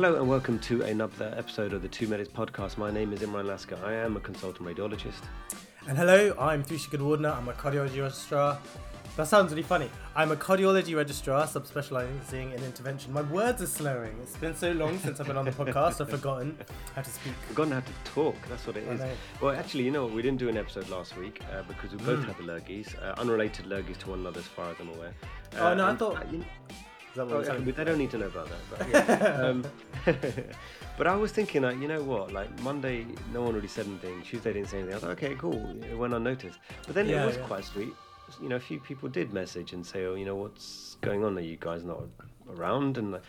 Hello and welcome to another episode of the Two Medics podcast. My name is Imran Lasker. I am a consultant radiologist. And hello, I'm Darusha Gunawardena. I'm a cardiology registrar. That sounds really funny. I'm a cardiology registrar, subspecializing in intervention. My words are slurring. It's been so long since I've been on the podcast, I've forgotten how to speak. Forgotten how to talk. That's what it is. know. Well, actually, you know what? We didn't do an episode last week uh, because we both had the lurgies, uh, unrelated lurgies to one another, as far as I'm aware. Uh, Oh, no, I thought- uh, you- Is that what Oh, yeah, they don't need to know about that. But, um, but I was thinking, like, you know what? Like Monday, no one really said anything. Tuesday didn't say anything. I was like, okay, cool. It went unnoticed. But then Yeah, it was yeah. quite sweet. You know, a few people did message and say, oh, you know, what's going on? Are you guys not around? And like,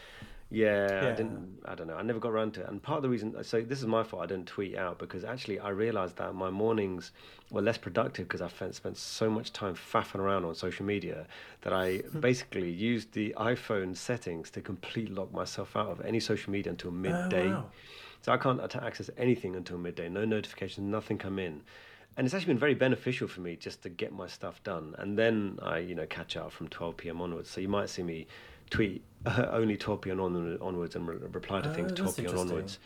yeah, I didn't. I don't know. I never got around to it. And part of the reason, so this is my fault. I didn't tweet out because actually I realised that my mornings were less productive because I spent so much time faffing around on social media that I basically used the iPhone settings to completely lock myself out of any social media until oh, midday. Oh, wow. So I can't access anything until midday. No notifications, nothing come in. And it's actually been very beneficial for me just to get my stuff done. And then I, you know, catch up from 12 p.m. onwards. So you might see me tweet only 12 p.m. on, onwards and re- reply to Oh, things 12 onwards.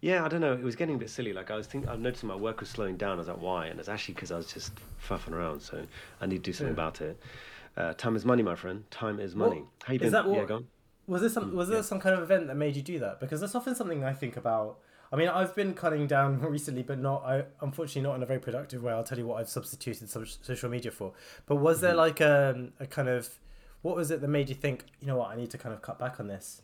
Yeah, I don't know. It was getting a bit silly. Like I was thinking, I've noticed my work was slowing down. I was like, why? And it's actually because I was just faffing around. So I need to do something Yeah. about it. Uh, time is money, my friend. Time is money. How you been? that Yeah, what- go on. Was there some mm, was there yeah. some kind of event that made you do that? Because that's often something I think about. I mean, I've been cutting down recently, but not. I unfortunately not in a very productive way. I'll tell you what I've substituted social media for. But was there mm-hmm. like a, a kind of what was it that made you think, you know what, I need to kind of cut back on this?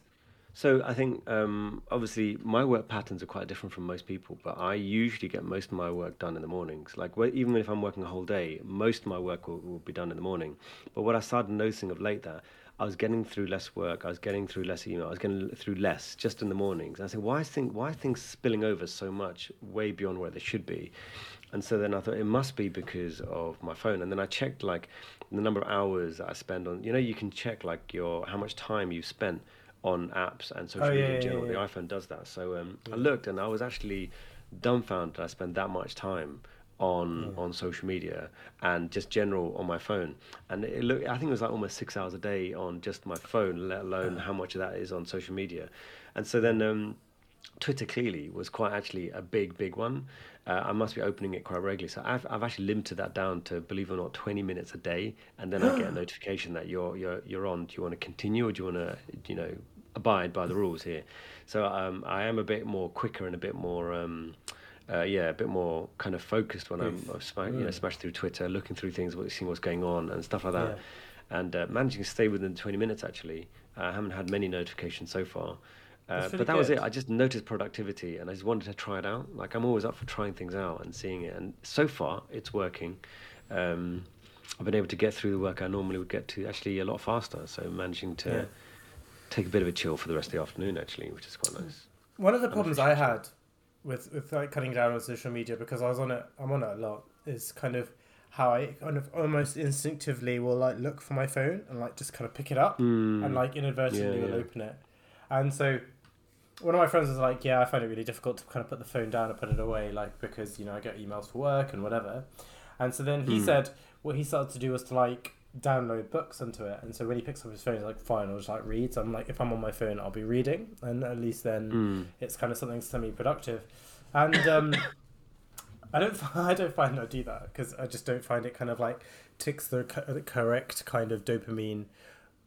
So I think um, obviously my work patterns are quite different from most people, but I usually get most of my work done in the mornings. Like even if I'm working a whole day, most of my work will, will be done in the morning. But what I started noticing of late that I was getting through less work, I was getting through less email, I was getting through less just in the mornings. And I said, why why are things spilling over so much, way beyond where they should be? And so then I thought it must be because of my phone. And then I checked like the number of hours that I spend on. You know, you can check like your how much time you've spent on apps and social Oh, media yeah, in general. yeah. The iPhone does that. So um, I looked and I was actually dumbfounded I spent that much time on on social media and just general on my phone. And it look I think it was like almost six hours a day on just my phone, let alone how much of that is on social media. And so then um, Twitter clearly was quite actually a big, big one. Uh, I must be opening it quite regularly. So I've, I've actually limited that down to, believe it or not, 20 minutes a day. And then I get a notification that you're, you're, you're on. Do you want to continue or do you want to, you know, abide by the rules here? So um, I am a bit more quicker and a bit more, um, uh, yeah, a bit more kind of focused when I'm, I'm sma- you know, smashing through Twitter, looking through things, seeing what's going on and stuff like that. Yeah. And uh, managing to stay within 20 minutes, actually. I haven't had many notifications so far. Uh, but really that was it. I just noticed productivity and I just wanted to try it out. Like I'm always up for trying things out and seeing it. And so far, it's working. Um, I've been able to get through the work I normally would get to actually a lot faster. So managing to Yeah. take a bit of a chill for the rest of the afternoon, actually, which is quite nice. One of the problems I had with with like cutting down on social media because I was on it, I'm on it a lot. Is kind of how I kind of almost instinctively will like look for my phone and like just kind of pick it up and like inadvertently Yeah, will yeah. open it. And so one of my friends was like, "Yeah, I find it really difficult to kind of put the phone down and put it away, like because you know I get emails for work and whatever." And so then he Hmm. said what he started to do was to like download books onto it. And so when he picks up his phone, he's like, "Fine, I'll just like read." So I'm like, if I'm on my phone, I'll be reading, and at least then Mm. it's kind of something semi-productive. And um, I don't, I don't find I do that because I just don't find it kind of like ticks the, co- the correct kind of dopamine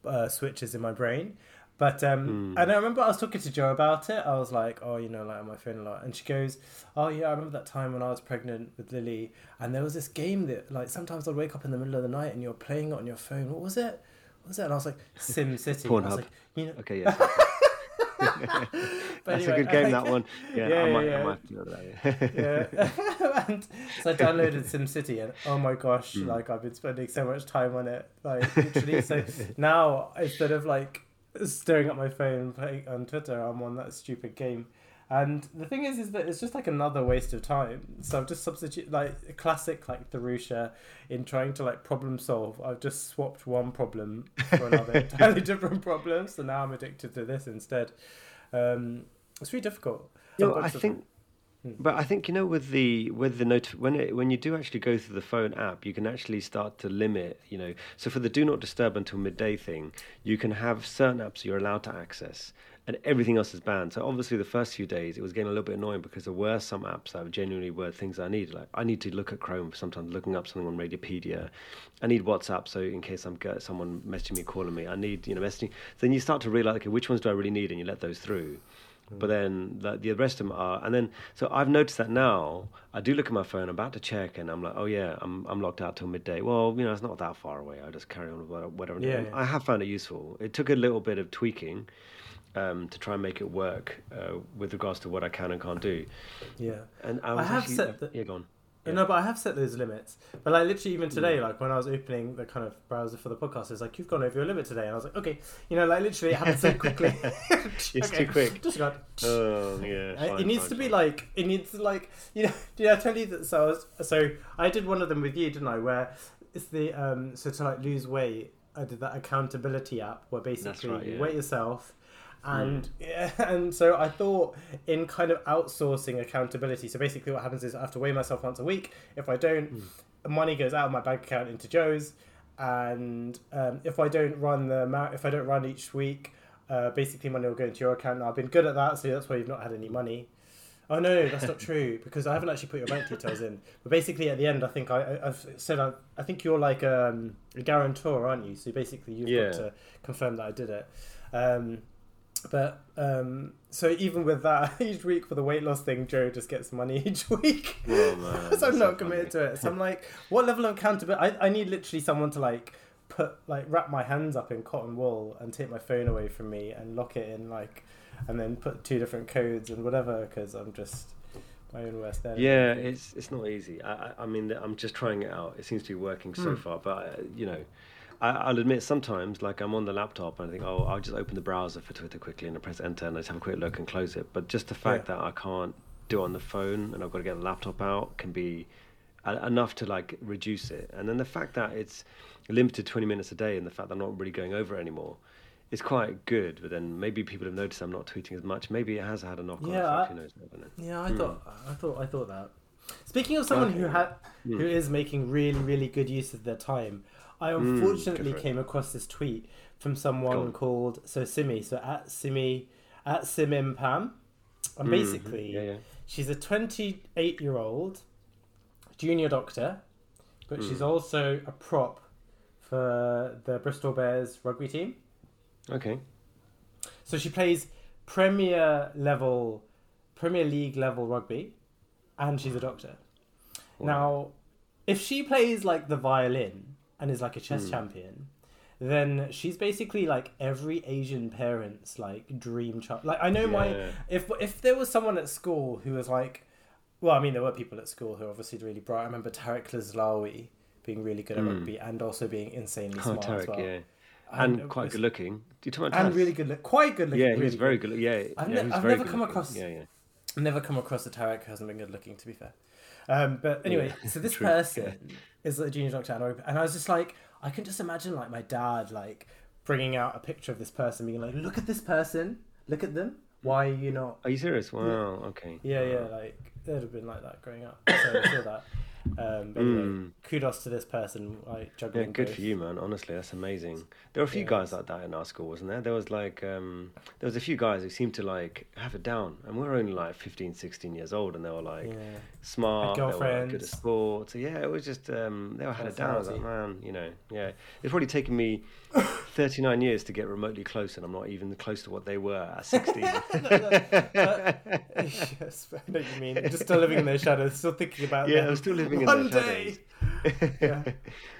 uh, switches in my brain. But um, and I remember I was talking to Joe about it. I was like, "Oh, you know, like on my phone a lot," and she goes, "Oh yeah, I remember that time when I was pregnant with Lily, and there was this game that like sometimes I'd wake up in the middle of the night and you're playing it on your phone. What was it? What was it?" And I was like, "Sim City." I was Pornhub. like, "You know." Okay, Yeah. That's anyway, a good game, that one. Yeah, Yeah, I, might, yeah. I might have to that. Yeah. and so I downloaded SimCity and oh my gosh, Hmm. like I've been spending so much time on it. Like literally so now instead of like staring at my phone and playing on Twitter, I'm on that stupid game. And the thing is, is that it's just like another waste of time. So I've just substitute like a classic like Darusha in trying to like problem solve. I've just swapped one problem for another entirely different problem. So now I'm addicted to this instead. Um, it's really difficult. No, I think, Hmm. but I think you know with the with the note when it, when you do actually go through the phone app, you can actually start to limit. You know, so for the do not disturb until midday thing, you can have certain apps you're allowed to access, and everything else is banned. So obviously, the first few days it was getting a little bit annoying because there were some apps that genuinely were things I need. Like I need to look at Chrome sometimes, looking up something on Radiopaedia. I need WhatsApp, so in case I'm someone messaging me, calling me, I need you know messaging. Then you start to realize, okay, which ones do I really need, and you let those through. But then the, the rest of them are, and then so I've noticed that now. I do look at my phone, I'm about to check, and I'm like, oh yeah, I'm I'm locked out till midday. Well, you know, it's not that far away. I just carry on with whatever. Yeah, yeah. I have found it useful. It took a little bit of tweaking um, to try and make it work uh, with regards to what I can and can't do. Yeah. And I, I have actually, set the- yeah, gone. No, but I have set those limits. But like literally, even today, like when I was opening the kind of browser for the podcast, it's like you've gone over your limit today, and I was like, okay, you know, like literally, it happened so quickly. It's too quick. Just got. Oh yeah. Uh, fine, it needs fine, to be fine. like it needs to like you know did I tell you that so I was so I did one of them with you didn't I where it's the um so to like lose weight I did that accountability app where basically right, you yeah. weigh yourself and yeah, and so I thought in kind of outsourcing accountability so basically what happens is I have to weigh myself once a week if I don't money goes out of my bank account into Joe's and um, if I don't run the amount if I don't run each week uh, basically money will go into your account. Now I've been good at that, so that's why you've not had any money. Oh no, that's not true because I haven't actually put your bank details in. But basically, at the end, I think I, I- I've said I, I think you're like um, a guarantor, aren't you? So basically, you've Yeah. got to confirm that I did it. Um, but um, so even with that, each week for the weight loss thing, Joe just gets money each week. Oh, man, Because I'm not so committed funny. to it. So I'm like, what level of accountability? I, I need literally someone to like put like wrap my hands up in cotton wool and take my phone away from me and lock it in like, and then put two different codes and whatever because I'm just my own worst enemy. Yeah, it's it's not easy. I, I mean, I'm just trying it out. It seems to be working so Hmm. far, but uh, you know, I, I'll admit sometimes, like I'm on the laptop and I think, oh, I'll just open the browser for Twitter quickly and I press enter and I just have a quick look and close it. But just the fact that I can't do it on the phone and I've got to get the laptop out can be enough to like reduce it. And then the fact that it's limited 20 minutes a day and the fact that I'm not really going over it anymore. is quite good, but then maybe people have noticed I'm not tweeting as much. Maybe it has had a knock-on Yeah, effect. I- Who knows? I don't know. Yeah, I Hmm. thought I thought I thought that. Speaking of someone who Okay. had Hmm. who is making really really good use of their time, I Hmm, unfortunately it. came across this tweet from someone called so Simi so at Simi at Simim Pam, and Mhm. basically yeah, yeah. she's a 28 year old junior doctor, but she's Hmm. also a prop for the Bristol Bears rugby team. Okay. So she plays Premier level, Premier League level rugby, and she's a doctor. Wow. Now, if she plays like the violin and is like a chess Hmm. champion, then she's basically like every Asian parent's like dream child. Like I know my if if there was someone at school who was like, well, I mean there were people at school who were obviously really bright. I remember Tarek Lazlawi being really good at Hmm. rugby and also being insanely Oh, smart as Tarek, well. yeah. And, it quite was- good looking. Do you talk about and really good look, quite good looking. Yeah, he was really very good. good. Yeah, I've yeah, ne- I've never come looking. across- Yeah, yeah. I've never come across a Tarek who hasn't been good looking, to be fair. Um, but anyway, Yeah, so this person is a junior doctor, and I, and I was just like, I can just imagine like my dad like bringing out a picture of this person, being like, "Look at this person, look at them. Why are you not?" Are you serious? Wow. Okay. Yeah, yeah, like they'd have been like that growing up. So I saw that. Um, anyway, Mm. kudos to this person, like Yeah, good both. for you, man. Honestly, that's amazing. There were a few Yeah, guys like that in our school, wasn't there? There was like, um, there was a few guys who seemed to like have it down, and we were only like 15, 16 years old, and they were like Yeah. smart, they were like, good at sports. So, yeah, it was just um, they all had it down. I was like, man, you know, yeah. It's probably taken me 39 years to get remotely close, and I'm not even close to what they were at 16. Uh, yes, I know what you mean. Just still living in their shadows, still thinking about yeah, them. I'm still living in One their day. shadows. Yeah.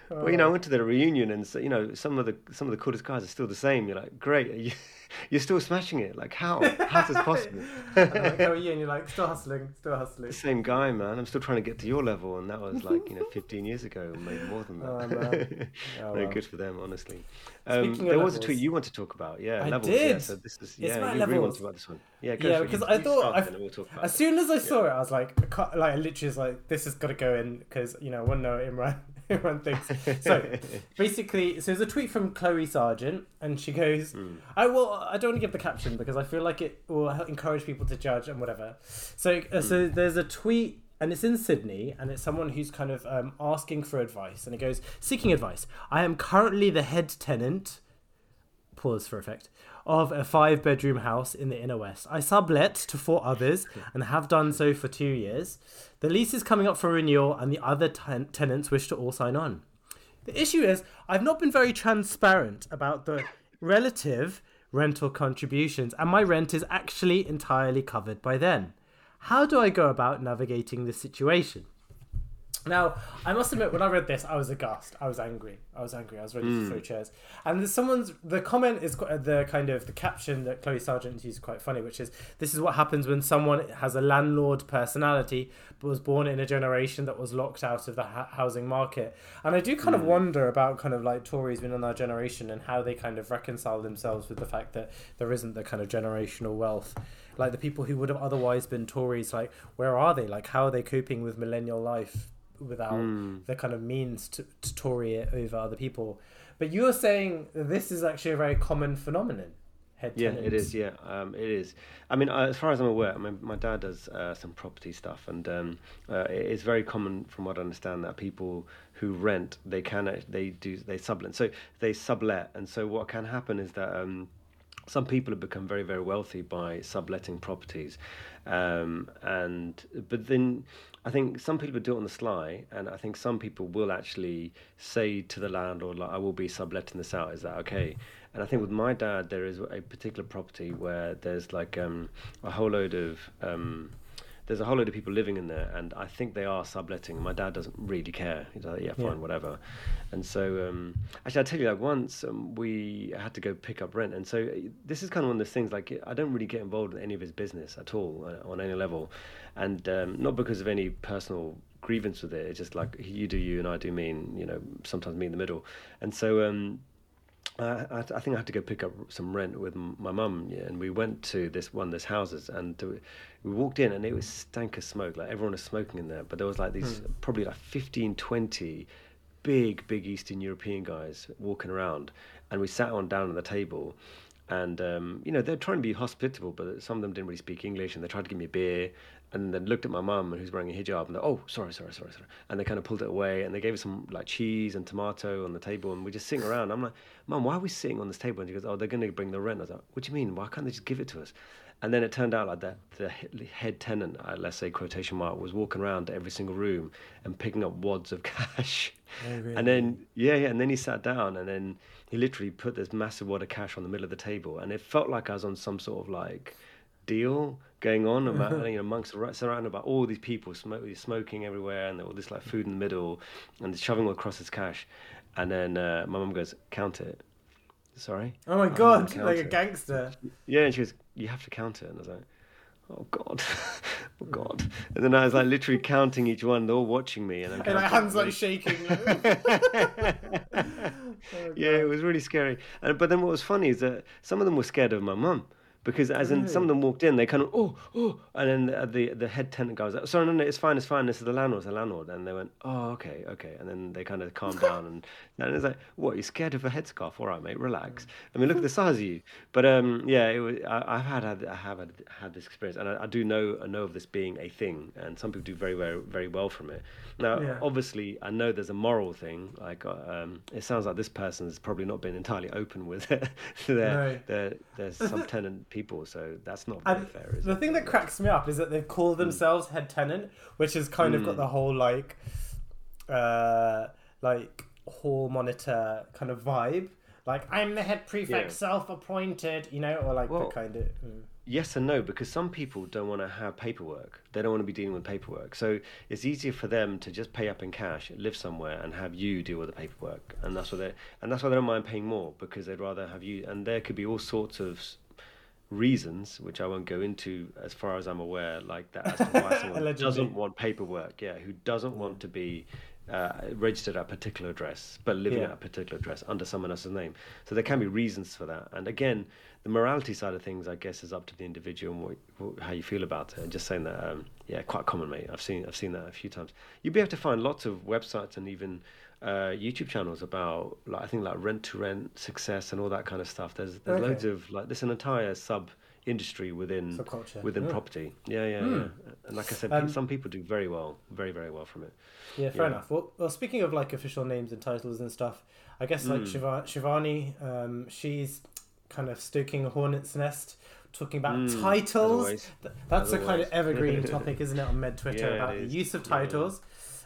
Well, you know, I went to the reunion, and so, you know, some of the some of the coolest guys are still the same. You're like, great, you, you're still smashing it. Like, how? How's this possible? And like, how are you? And you're like, still hustling, still hustling. same guy, man. I'm still trying to get to your level, and that was like, you know, 15 years ago, maybe more than that. Oh, man. Oh, no, good for them, honestly. Um, there was a tweet you want to talk about, yeah. I levels, Yeah, did. so this is, yeah, you really want to talk about this one. Yeah, Yeah, because I thought start I've- and then we'll As soon as I saw it, I was like, I like, I literally was like, this has got to go in because you know, I want to know what Imran Imran thinks. So basically, so there's a tweet from Chloe Sargent, and she goes, Hmm. "I will. I don't want to give the caption because I feel like it will encourage people to judge and whatever." So, uh, so Hmm. there's a tweet. And it's in Sydney, and it's someone who's kind of um, asking for advice. And it goes, Seeking advice. I am currently the head tenant pause for effect of a five bedroom house in the inner west. I sublet to four others and have done so for two years. The lease is coming up for renewal, and the other ten- tenants wish to all sign on. The issue is, I've not been very transparent about the relative rental contributions, and my rent is actually entirely covered by them. How do I go about navigating this situation? Now, I must admit, when I read this, I was aghast. I was angry. I was angry. I was ready to hmm. throw chairs. And there's someone's the comment is the kind of the caption that Chloe Sargent used quite funny, which is this is what happens when someone has a landlord personality but was born in a generation that was locked out of the ha- housing market. And I do kind of hmm. wonder about kind of like Tories within our generation and how they kind of reconcile themselves with the fact that there isn't the kind of generational wealth like the people who would have otherwise been Tories, like where are they? Like how are they coping with millennial life without Mm. the kind of means to, to Tory it over other people? But you are saying this is actually a very common phenomenon. Head Yeah, it is. Yeah, um, it is. I mean, uh, as far as I'm aware, I mean, my dad does uh, some property stuff, and um, uh, it's very common, from what I understand, that people who rent they can they do they sublet. So they sublet, and so what can happen is that. Um, some people have become very very wealthy by subletting properties um, and but then I think some people do it on the sly and I think some people will actually say to the landlord like I will be subletting this out is that okay? And I think with my dad there is a particular property where there's like um, a whole load of um, there's a whole load of people living in there, and I think they are subletting. My dad doesn't really care. He's like, yeah, fine, Yeah. whatever. And so, um, actually, I'll tell you, like once um, we had to go pick up rent, and so uh, this is kind of one of those things. Like I don't really get involved in any of his business at all uh, on any level, and um, not because of any personal grievance with it. It's just like you do you and I do me, and you know, sometimes me in the middle. And so. I, I I think I had to go pick up some rent with my mum, yeah, and we went to this one of these houses, and we walked in, and it was stank of smoke. Like everyone was smoking in there, but there was like these probably like 15, 20 big, big Eastern European guys walking around, and we sat on down at the table, and um, you know they're trying to be hospitable, but some of them didn't really speak English, and they tried to give me a beer, and then looked at my mum who's wearing a hijab, and oh sorry, sorry, sorry, sorry, and they kind of pulled it away, and they gave us some like cheese and tomato on the table, and we just sitting around. I'm like, mum, why are we sitting on this table? And she goes, oh, they're going to bring the rent. I was like, what do you mean? Why can't they just give it to us? And then it turned out like that the head tenant, uh, let's say quotation mark, was walking around to every single room and picking up wads of cash. And then yeah, yeah, and then he sat down and then he literally put this massive wad of cash on the middle of the table, and it felt like I was on some sort of like deal going on about you know amongst surrounded by all these people smoke, smoking everywhere and all this like food in the middle and they're shoving all across his cash. And then uh, my mum goes count it. Sorry? Oh my god, like a gangster. yeah and she goes you have to count it. And I was like oh god. Oh god. And then I was like literally counting each one. They're all watching me and I'm And my hands like shaking. yeah, it was really scary. And but then what was funny is that some of them were scared of my mum because as in some of them walked in, they kind of oh oh, and then the the, the head tenant guy was like, sorry, no, no, it's fine, it's fine. This is the landlord, it's the landlord, and they went, oh okay, okay, and then they kind of calmed down and and it's like, what? you're scared of a headscarf? All right, mate, relax. I mean, look at the size of you. But um, yeah, it was. I, I've had, I have had, had this experience, and I, I do know I know of this being a thing, and some people do very very very well from it. Now, Yeah. obviously, I know there's a moral thing. Like, uh, um, it sounds like this person's probably not been entirely open with their No. their, their subtenant people, so that's not fair, is the it? thing that cracks me up is that they've called themselves head tenant, which has kind of got the whole like, uh, like hall monitor kind of vibe. Like I'm the head prefect, Yeah. self-appointed, you know, or like Well, the kind of. Mm. Yes and no, because some people don't want to have paperwork. They don't want to be dealing with paperwork. So it's easier for them to just pay up in cash, live somewhere, and have you deal with the paperwork. And that's what they and that's why they don't mind paying more because they'd rather have you. And there could be all sorts of reasons, which I won't go into as far as I'm aware, like that as to why someone doesn't want paperwork. Yeah, who doesn't want to be uh, registered at a particular address, but living Yeah. at a particular address under someone else's name. So there can be reasons for that. And again, the morality side of things, I guess, is up to the individual and what, what, how you feel about it. And just saying that, um, yeah, quite common, mate. I've seen I've seen that a few times. You'll be able to find lots of websites and even uh, YouTube channels about, like I think, like rent to rent success and all that kind of stuff. There's there's Okay. loads of like there's an entire sub industry within Subculture, within yeah. property. Yeah, yeah, Hmm. yeah. And like I said, Um, some people do very well, very very well from it. Yeah, fair Yeah. enough. Well, well, speaking of like official names and titles and stuff, I guess like Mm. Shivani, um, she's kind of stoking a hornet's nest, talking about Mm, titles. always. That's As a kind of evergreen topic, isn't it, on Med Twitter about the use of titles.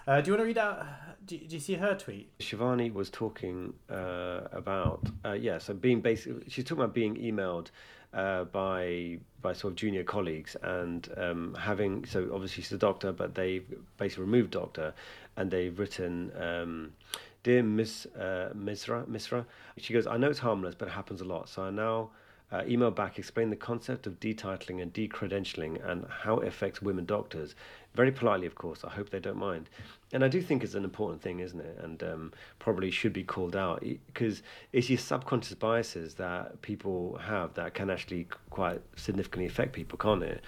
Uh, do you want to read out? Do, do you see her tweet? Shivani was talking uh, about uh, yeah, so being basically she's talking about being emailed uh, by by sort of junior colleagues and um, having so obviously she's a doctor, but they've basically removed doctor, and they've written. Um, Dear Miss uh, Misra, Misra, she goes, I know it's harmless, but it happens a lot. So I now uh, email back, explain the concept of detitling and decredentialing and how it affects women doctors. Very politely, of course. I hope they don't mind. And I do think it's an important thing, isn't it? And um, probably should be called out because it's your subconscious biases that people have that can actually quite significantly affect people, can't it?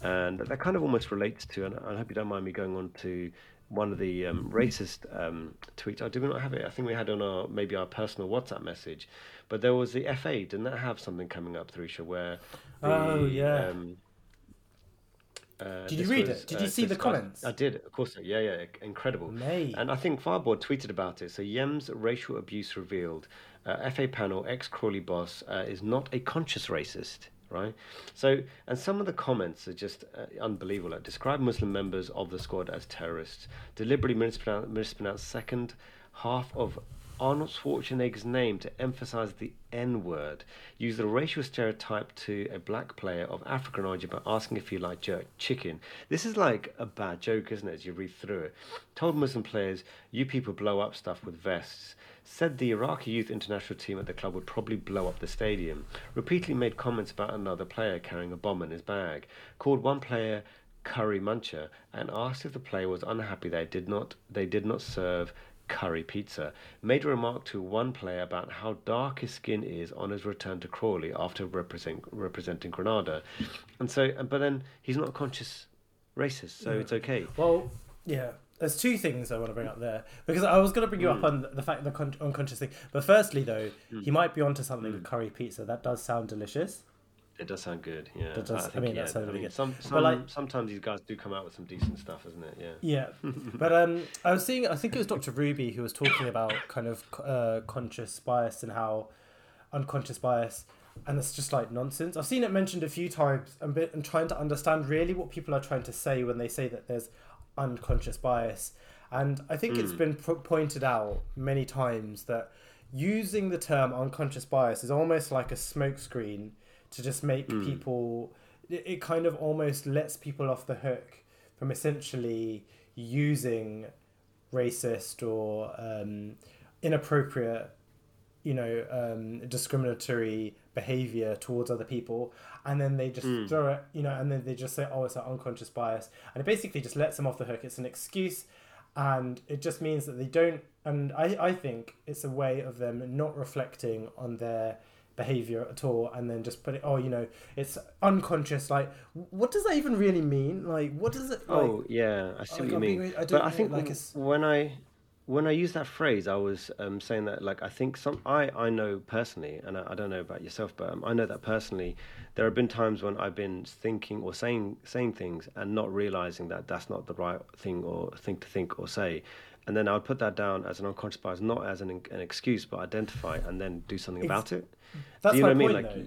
And that kind of almost relates to, and I hope you don't mind me going on to one of the um, racist um, tweets. Oh, did we not have it? I think we had on our maybe our personal WhatsApp message, but there was the FA. Didn't that have something coming up, Theresa? Where the, Oh, yeah. Um, uh, Did you read was, it? Did uh, you see the this comments? I did, of course. Yeah, yeah, incredible. Mate. And I think Fireboard tweeted about it. So Yems' racial abuse revealed. Uh, FA panel ex Crawley boss uh, is not a conscious racist, right? So, and some of the comments are just uh, unbelievable. Like, describe Muslim members of the squad as terrorists. Deliberately mispronounce, mispronounce second half of Arnold Schwarzenegger's name to emphasize the N word. Use the racial stereotype to a black player of African origin by asking if he liked jerk chicken. This is like a bad joke, isn't it, as you read through it? Told Muslim players, you people blow up stuff with vests. Said the Iraqi youth international team at the club would probably blow up the stadium. Repeatedly made comments about another player carrying a bomb in his bag. Called one player curry muncher and asked if the player was unhappy they did not they did not serve curry pizza. Made a remark to one player about how dark his skin is on his return to Crawley after represent, representing Grenada. And so but then he's not a conscious racist, so it's okay. Well, yeah. There's two things I want to bring up there because I was going to bring you Mm. up on the fact the con- unconscious thing, but firstly though, he might be onto something Mm. with curry pizza. That does sound delicious. It does sound good, yeah. That does- I think, mean, that yeah, sounds really good. Some, But, like- sometimes these guys do come out with some decent stuff, isn't it? Yeah. Yeah, but um, I was seeing. I think it was Dr. Ruby who was talking about kind of uh, conscious bias and how unconscious bias, and it's just like nonsense. I've seen it mentioned a few times, and bit and trying to understand really what people are trying to say when they say that there's unconscious bias, and I think it's been po- pointed out many times that using the term unconscious bias is almost like a smokescreen to just make people. It, it kind of almost lets people off the hook from essentially using racist or um, inappropriate, you know, um, discriminatory behavior towards other people, and then they just hmm. throw it, you know, and then they just say, "Oh, it's an unconscious bias," and it basically just lets them off the hook. It's an excuse, and it just means that they don't. And I, I think it's a way of them not reflecting on their behavior at all and then just put it oh you know it's unconscious like what does that even really mean like what does it like oh yeah, I see like, what you mean. really- I don't but I think like, w- it's- when I when I use that phrase, I was um, saying that like I think some I I know personally, and I, I don't know about yourself, but um, I know that personally, there have been times when I've been thinking or saying saying things and not realizing that that's not the right thing or thing to think or say. And then I would put that down as an unconscious bias, not as an, an excuse, but identify and then do something Ex- about it. That's Do you my know what I mean? point, Like, though.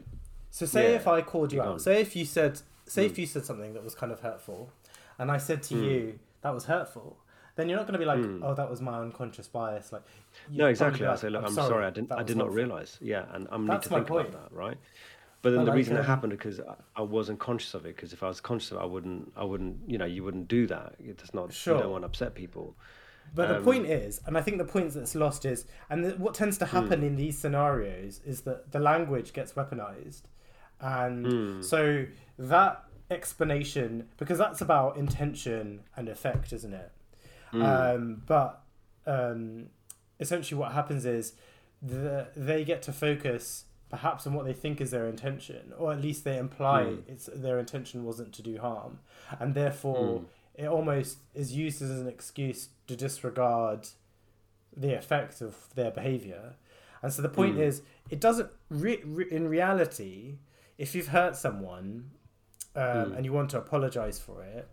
So say Yeah, if I called you out, on. say if you said, say Mm. if you said something that was kind of hurtful, and I said to Mm. you that was hurtful, then you're not going to be like, oh, that was my unconscious bias. Like, No, exactly. be I say, look, I'm, sorry, I didn't, I did not harmful." realize. Yeah, and I'm need That's to my think about that, right? But then But the like, reason it um, happened because I, I wasn't conscious of it. Because if I was conscious of it, I wouldn't, I wouldn't, you know, you wouldn't do that. It's not. Sure. You don't want to upset people. But the Um, point is, and I think the point that's lost is, and the, what tends to happen in these scenarios is that the language gets weaponized, and Hmm. so that explanation because that's about intention and effect, isn't it? Hmm. Um, but um, essentially, what happens is the, they get to focus perhaps on what they think is their intention, or at least they imply Hmm. it's their intention wasn't to do harm, and therefore it almost is used as an excuse to disregard the effect of their behavior. And so the point Mm. is, it doesn't. Re- re- in reality, if you've hurt someone um, Mm. and you want to apologize for it,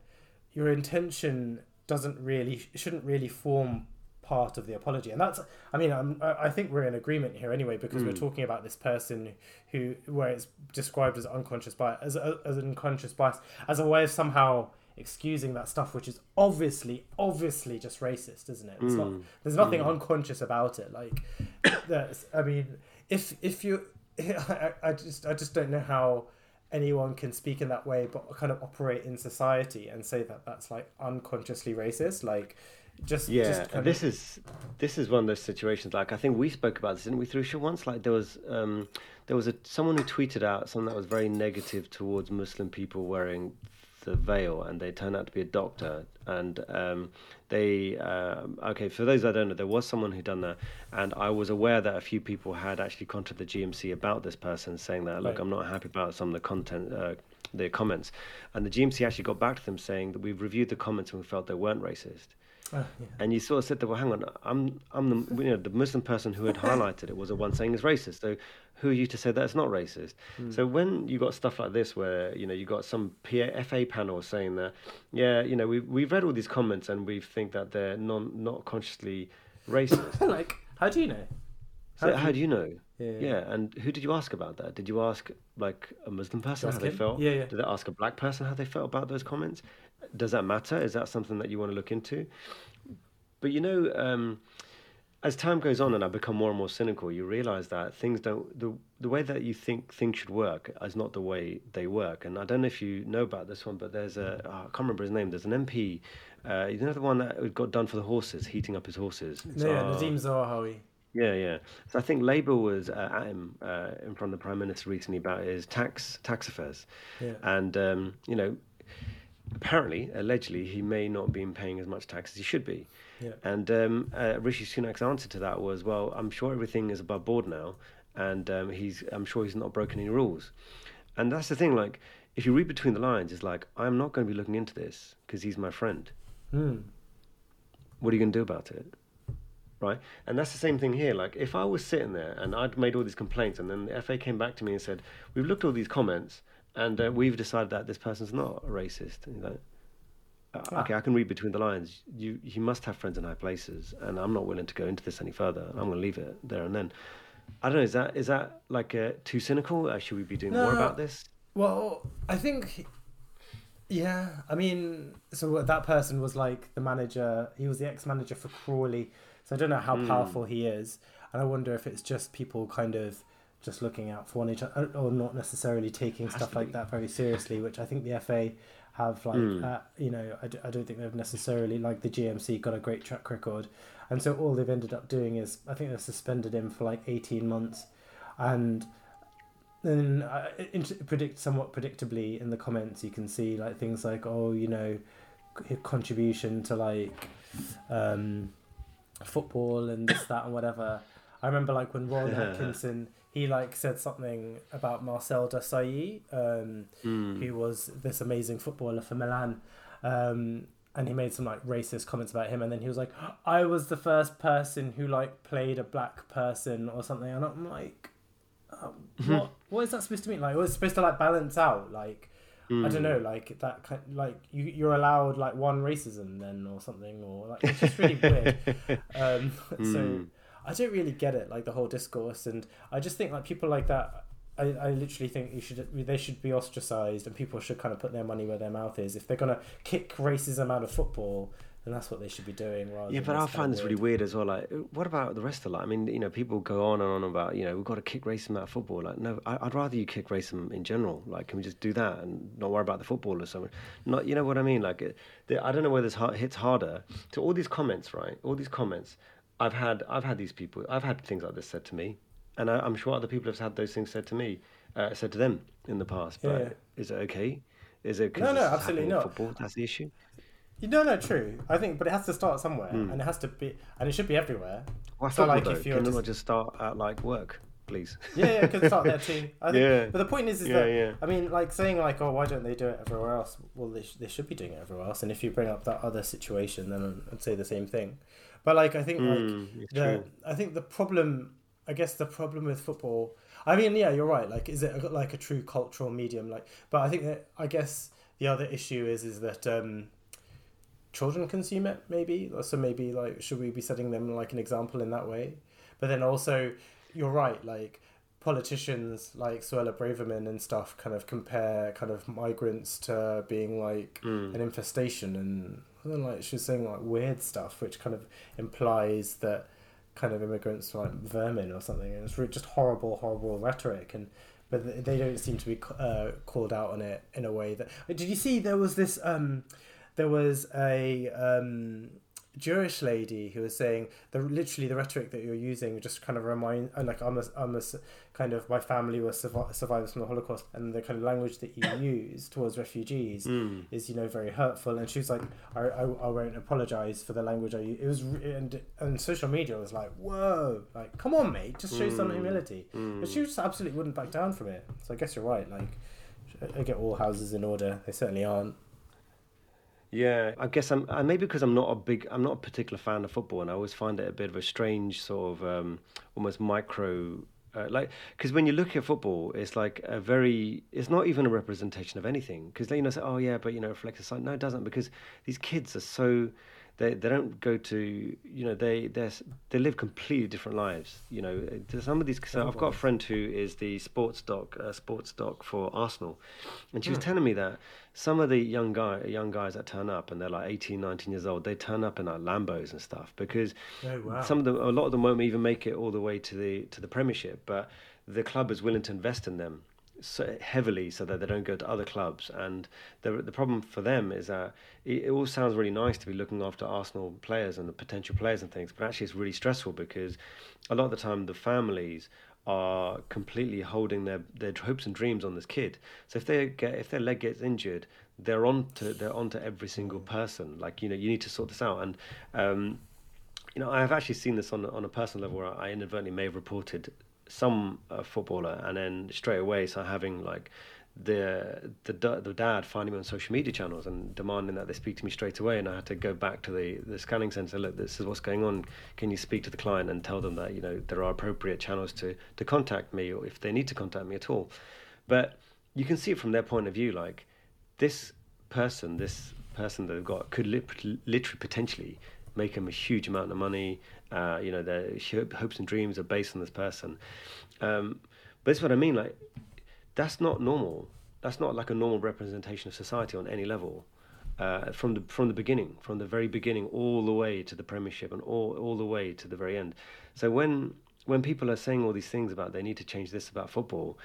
your intention doesn't really shouldn't really form part of the apology, and that's. I mean, I'm, I think we're in agreement here anyway because Hmm. we're talking about this person who, where it's described as unconscious bias, as as an unconscious bias, as a way of somehow excusing that stuff, which is obviously, obviously just racist, isn't it? It's not. Mm. There's nothing unconscious about it. Like, that's. I mean, if if you, I, I just I just don't know how anyone can speak in that way but kind of operate in society and say that that's like unconsciously racist like just Yeah, just kind this of, is this is one of those situations. Like I think we spoke about this, didn't we, Darusha, once? Like there was um, there was a someone who tweeted out something that was very negative towards Muslim people wearing the veil, and they turned out to be a doctor. And um, they um okay, for those that don't know, there was someone who done that, and I was aware that a few people had actually contacted the GMC about this person, saying that look, Right. I'm not happy about some of the content. Uh, the comments and the GMC actually got back to them saying that we've reviewed the comments and we felt they weren't racist Oh, yeah. and you sort of said that, well, hang on, I'm, I'm the, you know, the Muslim person who had highlighted it was the one saying it's racist. So who are you to say that it's not racist? So when you got stuff like this, where you know you got some PA, FA panel saying that, yeah, you know, we we've read all these comments and we think that they're non not consciously racist. like how do you know so do how you- do you know? Yeah. Yeah, and who did you ask about that? Did you ask like a Muslim person how they felt? Yeah, yeah. Did they ask a black person how they felt about those comments? Does that matter? Is that something that you want to look into? But you know, um, as time goes on and I become more and more cynical, you realize that things don't the the way that you think things should work is not the way they work. And I don't know if you know about this one, but there's a oh, I can't remember his name. There's an MP. Uh, you know the one that got done for the horses, heating up his horses. Yeah, uh, Nadhim Zahawi yeah, yeah. So I think Labour was uh, at him uh, in front of the Prime Minister recently about his tax tax affairs, yeah and um, you know, apparently, allegedly, he may not have been paying as much tax as he should be. Yeah And um, uh, Rishi Sunak's answer to that was, "Well, I'm sure everything is above board now, and um, he's I'm sure he's not broken any rules." And that's the thing. Like, if you read between the lines, it's like I'm not going to be looking into this because he's my friend. Hmm. What are you going to do about it? Right? And that's the same thing here. Like, if I was sitting there and I'd made all these complaints, and then the FA came back to me and said, We've looked at all these comments, and uh, we've decided that this person's not a racist. Like, "Uh, Ah. Okay, I can read between the lines. You, you must have friends in high places, and I'm not willing to go into this any further. I'm going to leave it there and then. I don't know. Is that is that like uh, too cynical? Uh, should we be doing more about this? Well, I think, yeah. I mean, so that person was like the manager. He was the ex-manager for Crawley. So I don't know how Hmm. powerful he is, and I wonder if it's just people kind of just looking out for one each other, or not necessarily taking stuff like that very seriously. Which I think the FA have like, Hmm. uh, you know, I, d- I don't think they've necessarily like the GMC got a great track record, and so all they've ended up doing is I think they've suspended him for like eighteen months, and then uh, predict somewhat predictably in the comments you can see like things like oh you know c- contribution to like um, football and this that and whatever. I remember like when ron atkinson he like said something about marcel desailly um, Hmm. who was this amazing footballer for milan um, and he made some like racist comments about him and then he was like i was the first person who like played a black person or something and i'm like uh, what what is that supposed to mean like was supposed to like balance out like i Hmm. don't know like that kind like you you're allowed like one racism then or something or like it's just really weird um so Hmm. I don't really get it like the whole discourse and i just think like people like that I, I literally think you should they should be ostracized and people should kind of put their money where their mouth is if they're gonna kick racism out of football then that's what they should be doing rather Yeah, but I find this really weird as well. Like, what about the rest of life? I mean, you know, people go on and on about, you know, we've got to kick racism out of football. Like, no, I, I'd rather you kick racism in general. Like, can we just do that and not worry about the football or something? Not, you know what I mean? Like, it, the, I don't know whether this hits harder. To all these comments, right? All these comments, I've had, I've had these people, I've had things like this said to me, and I, I'm sure other people have had those things said to me, uh, said to them in the past. But Yeah. is it okay? Is it? No, no, absolutely not. Football, that's the issue. no no true i think but it has to start somewhere Hmm. and it has to be and it should be everywhere Why So, like, though? if you're Can just- not just start at like work, please? yeah, yeah, it could start there too. I think, Yeah. But the point is, is Yeah, that yeah. I mean, like saying like, oh, why don't they do it everywhere else? Well, they, sh- they should be doing it everywhere else. And if you bring up that other situation, then I'd say the same thing. But like, I think like Mm, it's the true. I think the problem, I guess the problem with football. I mean, yeah, you're right. Like, is it a, like a true cultural medium? Like, but I think that I guess the other issue is is that um, children consume it maybe so maybe like should we be setting them like an example in that way but then also you're right like politicians like Suella Braverman and stuff kind of compare kind of migrants to being like Mm. an infestation. And like she's saying like weird stuff which kind of implies that kind of immigrants are like vermin or something. And it's just horrible horrible rhetoric. And but they don't seem to be uh, called out on it in a way that did you see there was this um there was a um Jewish lady who was saying the literally the rhetoric that you're using just kind of remind like I'm a, I'm a kind of my family was survivors from the Holocaust and the kind of language that you use towards refugees Mm. is you know very hurtful and she was like I, I, I won't apologize for the language I use. it was and and social media was like whoa like come on mate just show some Mm. humility Mm. but she just absolutely wouldn't back down from it so I guess you're right like I get all houses in order they certainly aren't Yeah, I guess I'm. I maybe because I'm not a big, I'm not a particular fan of football, and I always find it a bit of a strange sort of um, almost micro. Uh, like, because when you look at football, it's like a very, it's not even a representation of anything. Because you know, say, oh yeah, but you know, reflects the side. No, it doesn't, because these kids are so, they they don't go to, you know, they they they live completely different lives. You know, some of these. So I've got a friend who is the sports doc, uh, sports doc for Arsenal, and she was telling me that some of the young guy young guys that turn up and they're like 18 19 years old they turn up in like lambos and stuff because Oh, wow. some of them a lot of them won't even make it all the way to the to the premiership but the club is willing to invest in them so heavily so that they don't go to other clubs and the the problem for them is that it, it all sounds really nice to be looking after Arsenal players and the potential players and things but actually it's really stressful because a lot of the time the families are completely holding their, their hopes and dreams on this kid. So if they get if their leg gets injured, they're on to they're on to every single person. Like you know you need to sort this out. And um, you know I have actually seen this on on a personal level where I inadvertently may have reported some uh, footballer and then straight away so having like the the the dad finding me on social media channels and demanding that they speak to me straight away and I had to go back to the the scanning center look this is what's going on. Can you speak to the client and tell them that you know there are appropriate channels to to contact me or if they need to contact me at all? But you can see it from their point of view like this person this person that they've got could li- literally potentially make them a huge amount of money uh, you know their hopes and dreams are based on this person um, but that's what I mean like that's not normal. That's not like a normal representation of society on any level. Uh, from the from the beginning, from the very beginning, all the way to the Premiership, and all all the way to the very end. So when when people are saying all these things about they need to change this about football,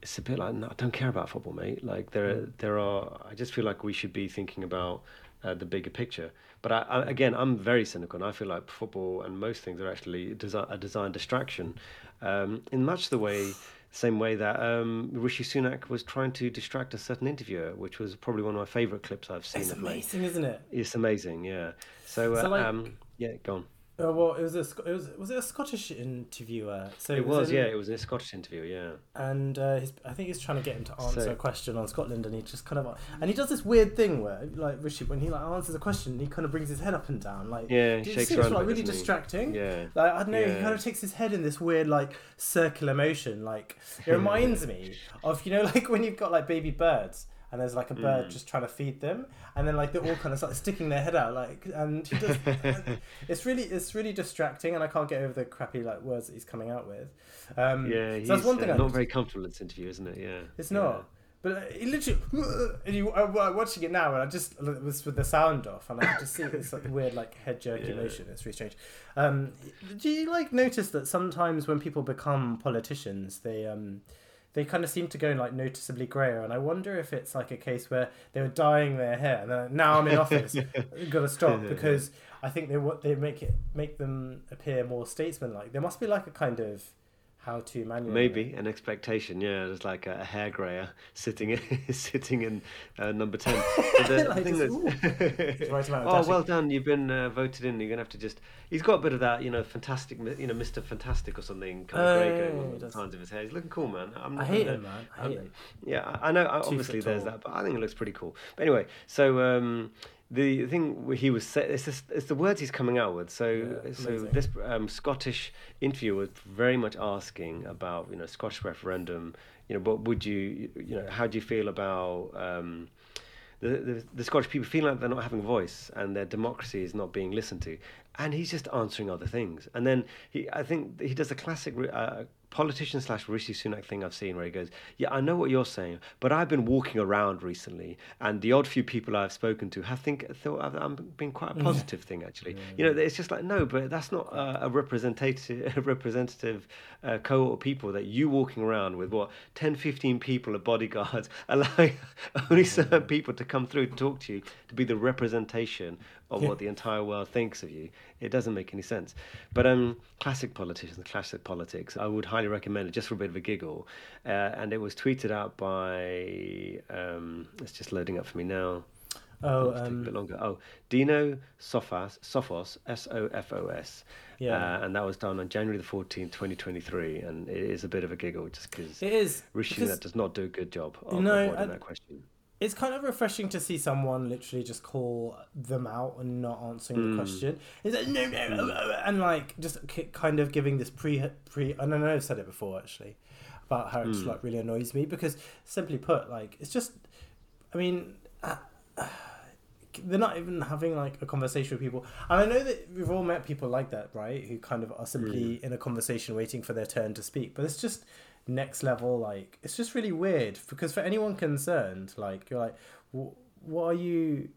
it's a bit like no, I don't care about football, mate. Like there there are. I just feel like we should be thinking about uh, the bigger picture. But I, I, again, I'm very cynical, and I feel like football and most things are actually desi- a design distraction, um, in much the way same way that um, Rishi Sunak was trying to distract a certain interviewer, which was probably one of my favourite clips I've seen it's of late. amazing isn't it It's amazing, yeah. So, uh, So, like- um, yeah, go on. Uh, well, it was a it was was it a Scottish interviewer? So It was, in- yeah, it was a Scottish interview, yeah. And uh, his, I think he's trying to get him to answer So- a question on Scotland, and he just kind of and he does this weird thing where like Rishi when he like answers a question, he kind of brings his head up and down, like Yeah, shakes around like really doesn't he? distracting. Yeah. Like I don't know, he kind of takes his head in this weird like circular motion. Like it reminds me of you know like when you've got like baby birds and there's like a bird Mm. just trying to feed them, and then like they're all kind of like sticking their head out like and he does. it's really it's really distracting, and I can't get over the crappy like words that he's coming out with. Um, Yeah, so he's that's one thing. uh, not very comfortable in this interview, isn't it? Yeah. it's yeah. not. But uh, it literally, and you, I'm I'm watching it now, and I just it was with the sound off, and I could just see this like weird like head jerky Yeah. motion. It's really strange. Um, do you like notice that sometimes when people become politicians, they um, they kind of seem to go like noticeably grayer, and I wonder if it's like a case where they were dyeing their hair, and then now I'm in office, got to stop because I think they what they make it make them appear more statesman-like. There must be like a kind of how to manual. Maybe an expectation, yeah. There's like a, a hair grayer sitting in, sitting in uh, number ten. The, the Like thing just, is, Just write 'em out, oh well done, you've been uh, voted in. You're gonna have to just. He's got a bit of that, you know, fantastic, you know, Mister Fantastic or something kind of grey going on he the sides of his hair. He's looking cool, man. I'm I not hate gonna- him, man. I hate him. Yeah, I, I know. I, obviously, there's tall. that, but I think it looks pretty cool. But anyway, so um, the thing he was sa- it's, just, it's the words he's coming out with. So Yeah, so this um, Scottish interviewer was very much asking about you know Scottish referendum. You know, what would you you know how do you feel about um, the, the, the Scottish people feel like they're not having a voice and their democracy is not being listened to, and he's just answering other things. And then he, I think he does a classic uh, politician slash Rishi Sunak thing I've seen where he goes, Yeah, I know what you're saying, but I've been walking around recently, and the odd few people I've spoken to have think thought I've, I've been quite a positive thing actually. Yeah, you know, it's just like no, but that's not a, a representative a representative uh, cohort of people that you walking around with what 10, 15 people of bodyguards, allowing only certain people to come through to talk to you to be the representation of yeah. what the entire world thinks of you. It doesn't make any sense. But um, classic politicians, classic politics, I would highly recommend it just for a bit of a giggle. Uh, and it was tweeted out by, um, it's just loading up for me now. Oh, um, a bit longer. Oh, Dino Sofos, Sophos, S O F O S. Yeah. Uh, and that was done on January the 14th, 2023. And it is a bit of a giggle just because it is. Rishi that does not do a good job of no, avoiding that question it's kind of refreshing to see someone literally just call them out and not answering mm. the hmm. question. Is like no, no, mm. and like just kind of giving this pre pre. And I know I've said it before actually about how it just hmm. like really annoys me because simply put, like it's just. I mean. Uh, they're not even having like a conversation with people and i know that we've all met people like that right who kind of are simply mm. in a conversation waiting for their turn to speak but it's just next level like it's just really weird because for anyone concerned like you're like what are you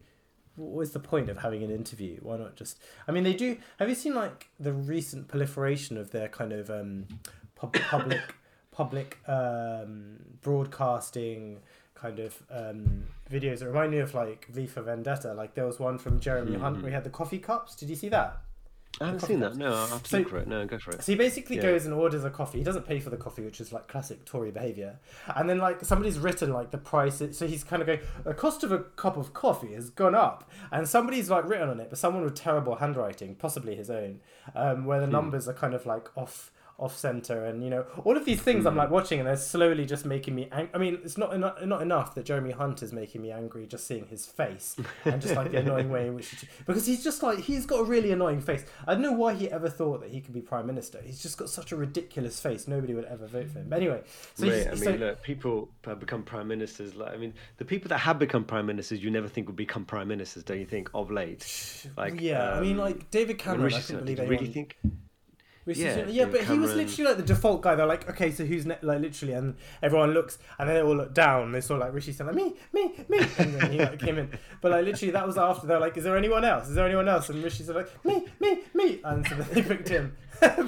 what is the point of having an interview? Why not just i mean they do have you seen like the recent proliferation of their kind of um pub- public public um broadcasting kind of um videos it remind me of like v for vendetta? Like there was one from jeremy mm-hmm. hunt where he had the coffee cups. Did you see that I haven't seen that. No, I'll have to so, look for it. No, go for it. So he basically yeah. goes and orders a coffee. He doesn't pay for the coffee, which is like classic Tory behaviour. And then like somebody's written like the price. So he's kind of going, the cost of a cup of coffee has gone up, and somebody's like written on it, but someone with terrible handwriting, possibly his own, um, where the hmm. numbers are kind of like off off center and you know all of these things i'm like hmm. watching and they're slowly just making me ang- i mean it's not enough not enough that jeremy hunt is making me angry just seeing his face and just like the annoying way in which he, because he's just like he's got a really annoying face. I don't know why he ever thought that he could be prime minister. He's just got such a ridiculous face. Nobody would ever vote for him. But anyway so Mate, i mean so, look people have become prime ministers like i mean the people that have become prime ministers you never think would become prime ministers don't you think of late? Like yeah um, i mean um, like david cameron i, couldn't believe anyone... really think yeah, yeah, but Cameron. he was literally like the default guy. They're like, okay, so who's ne-? like literally, and everyone looks, and then they all look down. They saw like Rishi saying like me, me, me, and then he like came in. But like literally, that was after they're like, is there anyone else? Is there anyone else? And Rishi said like me, me, me, and so they picked him.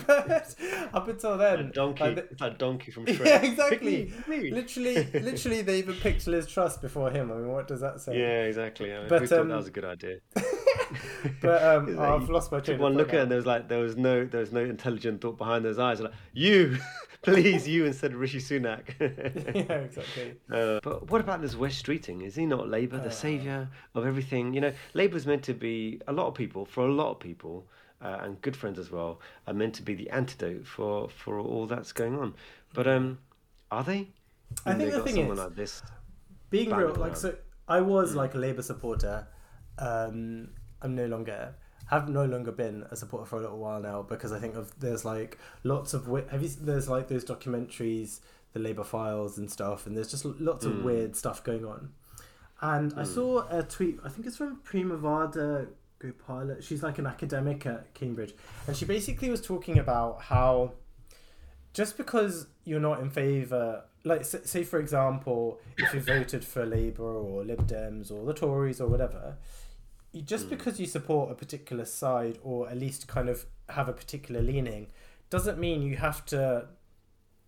But up until then, a donkey, like, the, that donkey from Shrek. Yeah, exactly. Me, me. Literally, literally, they even picked Liz Truss before him. I mean, what does that say? Yeah, exactly. I mean, but um, that was a good idea. but um, oh, I've lost my train. One look at it, and there was like there was no there was no intelligent thought behind those eyes. Like you, please, you instead of Rishi Sunak. yeah, exactly. Uh, but what about this Wes Streeting? Is he not Labour, the uh, saviour of everything? You know, Labour's meant to be a lot of people for a lot of people. Uh, and good friends as well are meant to be the antidote for, for all that's going on. But um, are they? I think the thing is, like this being real, like so, I was mm. like a Labour supporter. Um, I'm no longer have no longer been a supporter for a little while now because I think of there's like lots of have you there's like those documentaries, the Labour Files and stuff, and there's just lots mm. of weird stuff going on. And mm. I saw a tweet. I think it's from Priyamvada Gopala. She's like an academic at Cambridge, and she basically was talking about how just because you're not in favour like say for example if you voted for labour or lib dems or the tories or whatever just mm. because you support a particular side or at least kind of have a particular leaning doesn't mean you have to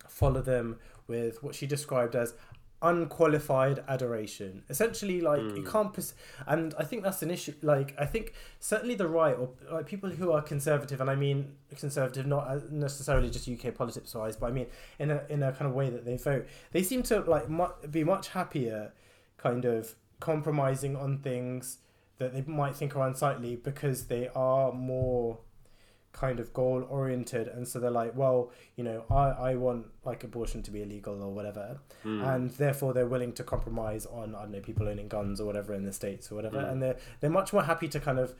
follow them with what she described as unqualified adoration essentially like mm. you hmm. can't pers- and i think that's an issue like i think certainly the right or like people who are conservative and i mean conservative not necessarily just uk politics wise but i mean in a in a kind of way that they vote they seem to like mu- be much happier kind of compromising on things that they might think are unsightly because they are more kind of goal oriented and so they're like well you know i i want like abortion to be illegal or whatever mm. and therefore they're willing to compromise on i don't know people owning guns or whatever in the states or whatever mm. and they're they're much more happy to kind of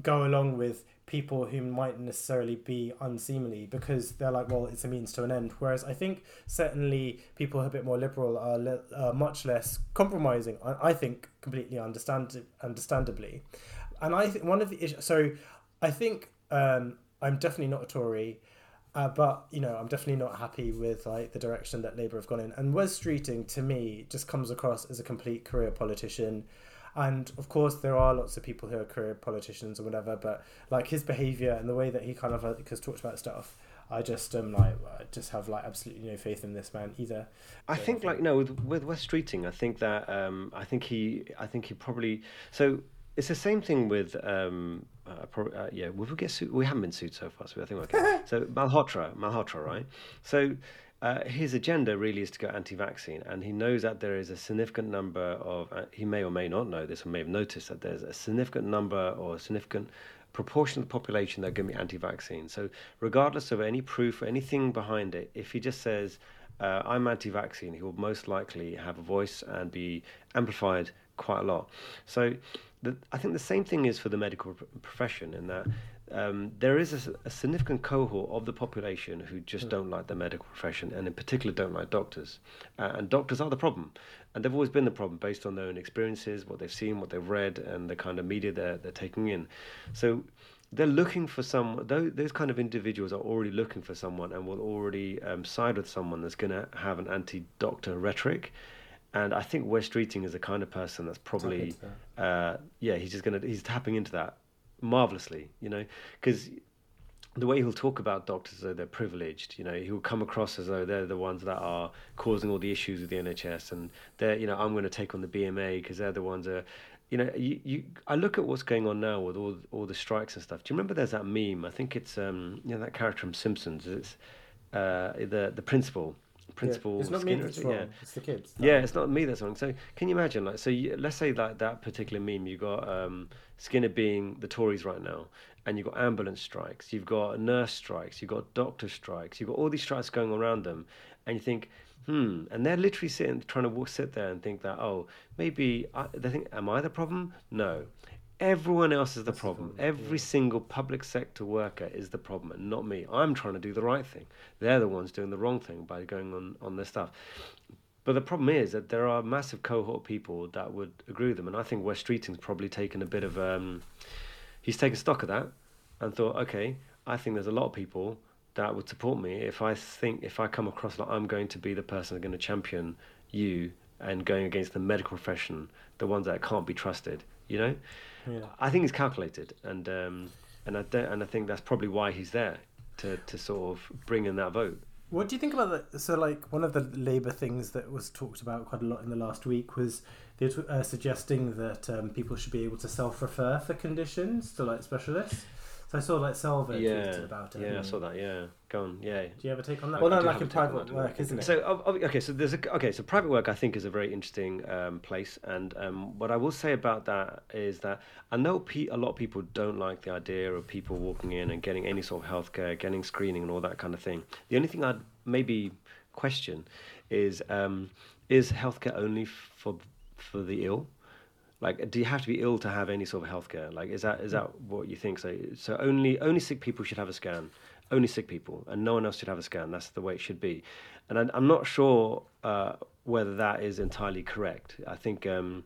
go along with people who might necessarily be unseemly because they're like, well, it's a means to an end. Whereas I think certainly people who are a bit more liberal are le- uh, much less compromising. I, I think completely understand understandably, and I think one of the issues. So I think um, I'm definitely not a Tory. Uh, but you know, I'm definitely not happy with like the direction that Labour have gone in. And Wes Streeting, to me, just comes across as a complete career politician and of course, there are lots of people who are career politicians or whatever, but like his behavior and the way that he kind of like, has talked about stuff, I just um like I just have like absolutely no faith in this man either. I think like no with with Wes Streeting, I think that um I think he I think he probably so it's the same thing with um uh, pro, uh, yeah we get sued we haven't been sued so far so I think we're okay so Malhotra Malhotra right so uh, his agenda really is to go anti-vaccine, and he knows that there is a significant number of. Uh, he may or may not know this, or may have noticed that there's a significant number or a significant proportion of the population that are going to be anti-vaccine. So, regardless of any proof or anything behind it, if he just says, uh, "I'm anti-vaccine," he will most likely have a voice and be amplified quite a lot. So, the, I think the same thing is for the medical profession in that um, there is a, a, significant cohort of the population who just mm. don't like the medical profession, and in particular don't like doctors. Uh, and doctors are the problem, and they've always been the problem based on their own experiences, what they've seen, what they've read, and the kind of media they're they're taking in. So they're looking for some. Those, those kind of individuals are already looking for someone, and will already um, side with someone that's going to have an anti-doctor rhetoric. And I think Wes Streeting is the kind of person that's probably, uh, yeah, he's just gonna he's tapping into that marvelously, you know, because the way he'll talk about doctors as though they're privileged, you know, he'll come across as though they're the ones that are causing all the issues with the NHS, and they're, you know, I'm going to take on the BMA because they're the ones that, you know, you, you. I look at what's going on now with all all the strikes and stuff. Do you remember there's that meme? I think it's um, you know, that character from Simpsons. It's uh, the the principal principal. Yeah. It's not Skinner, me that's wrong. Yeah. It's the kids. Yeah, it's not me that's wrong. So can you imagine, like, so you, let's say that that particular meme, you got um, Skinner being the Tories right now, and you've got ambulance strikes, you've got nurse strikes, you've got doctor strikes, you've got all these strikes going around them, and you think, hmm, and they're literally sitting, trying to walk, sit there and think that, oh, maybe I, they think, am I the problem? No. Everyone else is the problem. Every yeah. single public sector worker is the problem, and not me. I'm trying to do the right thing. They're the ones doing the wrong thing by going on, on this stuff. But the problem is that there are a massive cohort of people that would agree with them, and I think Wes Streeting's probably taken a bit of um, he's taken stock of that and thought, okay, I think there's a lot of people that would support me if I think if I come across like I'm going to be the person that's going to champion you and going against the medical profession, the ones that can't be trusted, you know. Yeah. I think he's calculated, and um, and I don't, and I think that's probably why he's there to to sort of bring in that vote. What do you think about that? So, like, one of the Labour things that was talked about quite a lot in the last week was they were uh, suggesting that um, people should be able to self-refer for conditions to like specialists. So I saw like Selva yeah, tweeted about it. Yeah, I saw that. Yeah, go on. Yeah. Do you have a take on that? Well, no, like in private work, isn't it? So okay, so there's a okay, so private work I think is a very interesting um, place, and um, what I will say about that is that I know pe- a lot of people don't like the idea of people walking in and getting any sort of healthcare, getting screening, and all that kind of thing. The only thing I'd maybe question is um, is healthcare only for for the ill? Like do you have to be ill to have any sort of healthcare? Like is that is that what you think? So so only only sick people should have a scan. Only sick people and no one else should have a scan. That's the way it should be. And I, am not sure uh, whether that is entirely correct. I think um,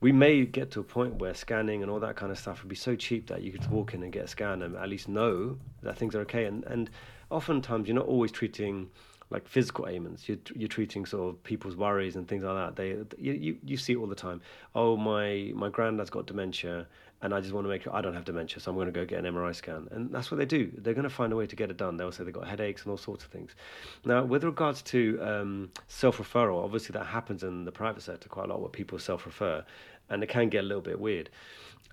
we may get to a point where scanning and all that kind of stuff would be so cheap that you could walk in and get a scan and at least know that things are okay. And and oftentimes you're not always treating like physical ailments. You're, you're treating sort of people's worries and things like that. They you, you, you see it all the time. Oh my my granddad's got dementia, and I just want to make sure I don't have dementia, so I'm going to go get an MRI scan. And that's what they do. They're going to find a way to get it done. They'll say they've got headaches and all sorts of things. Now, with regards to um, self referral, obviously that happens in the private sector quite a lot, where people self refer, and it can get a little bit weird.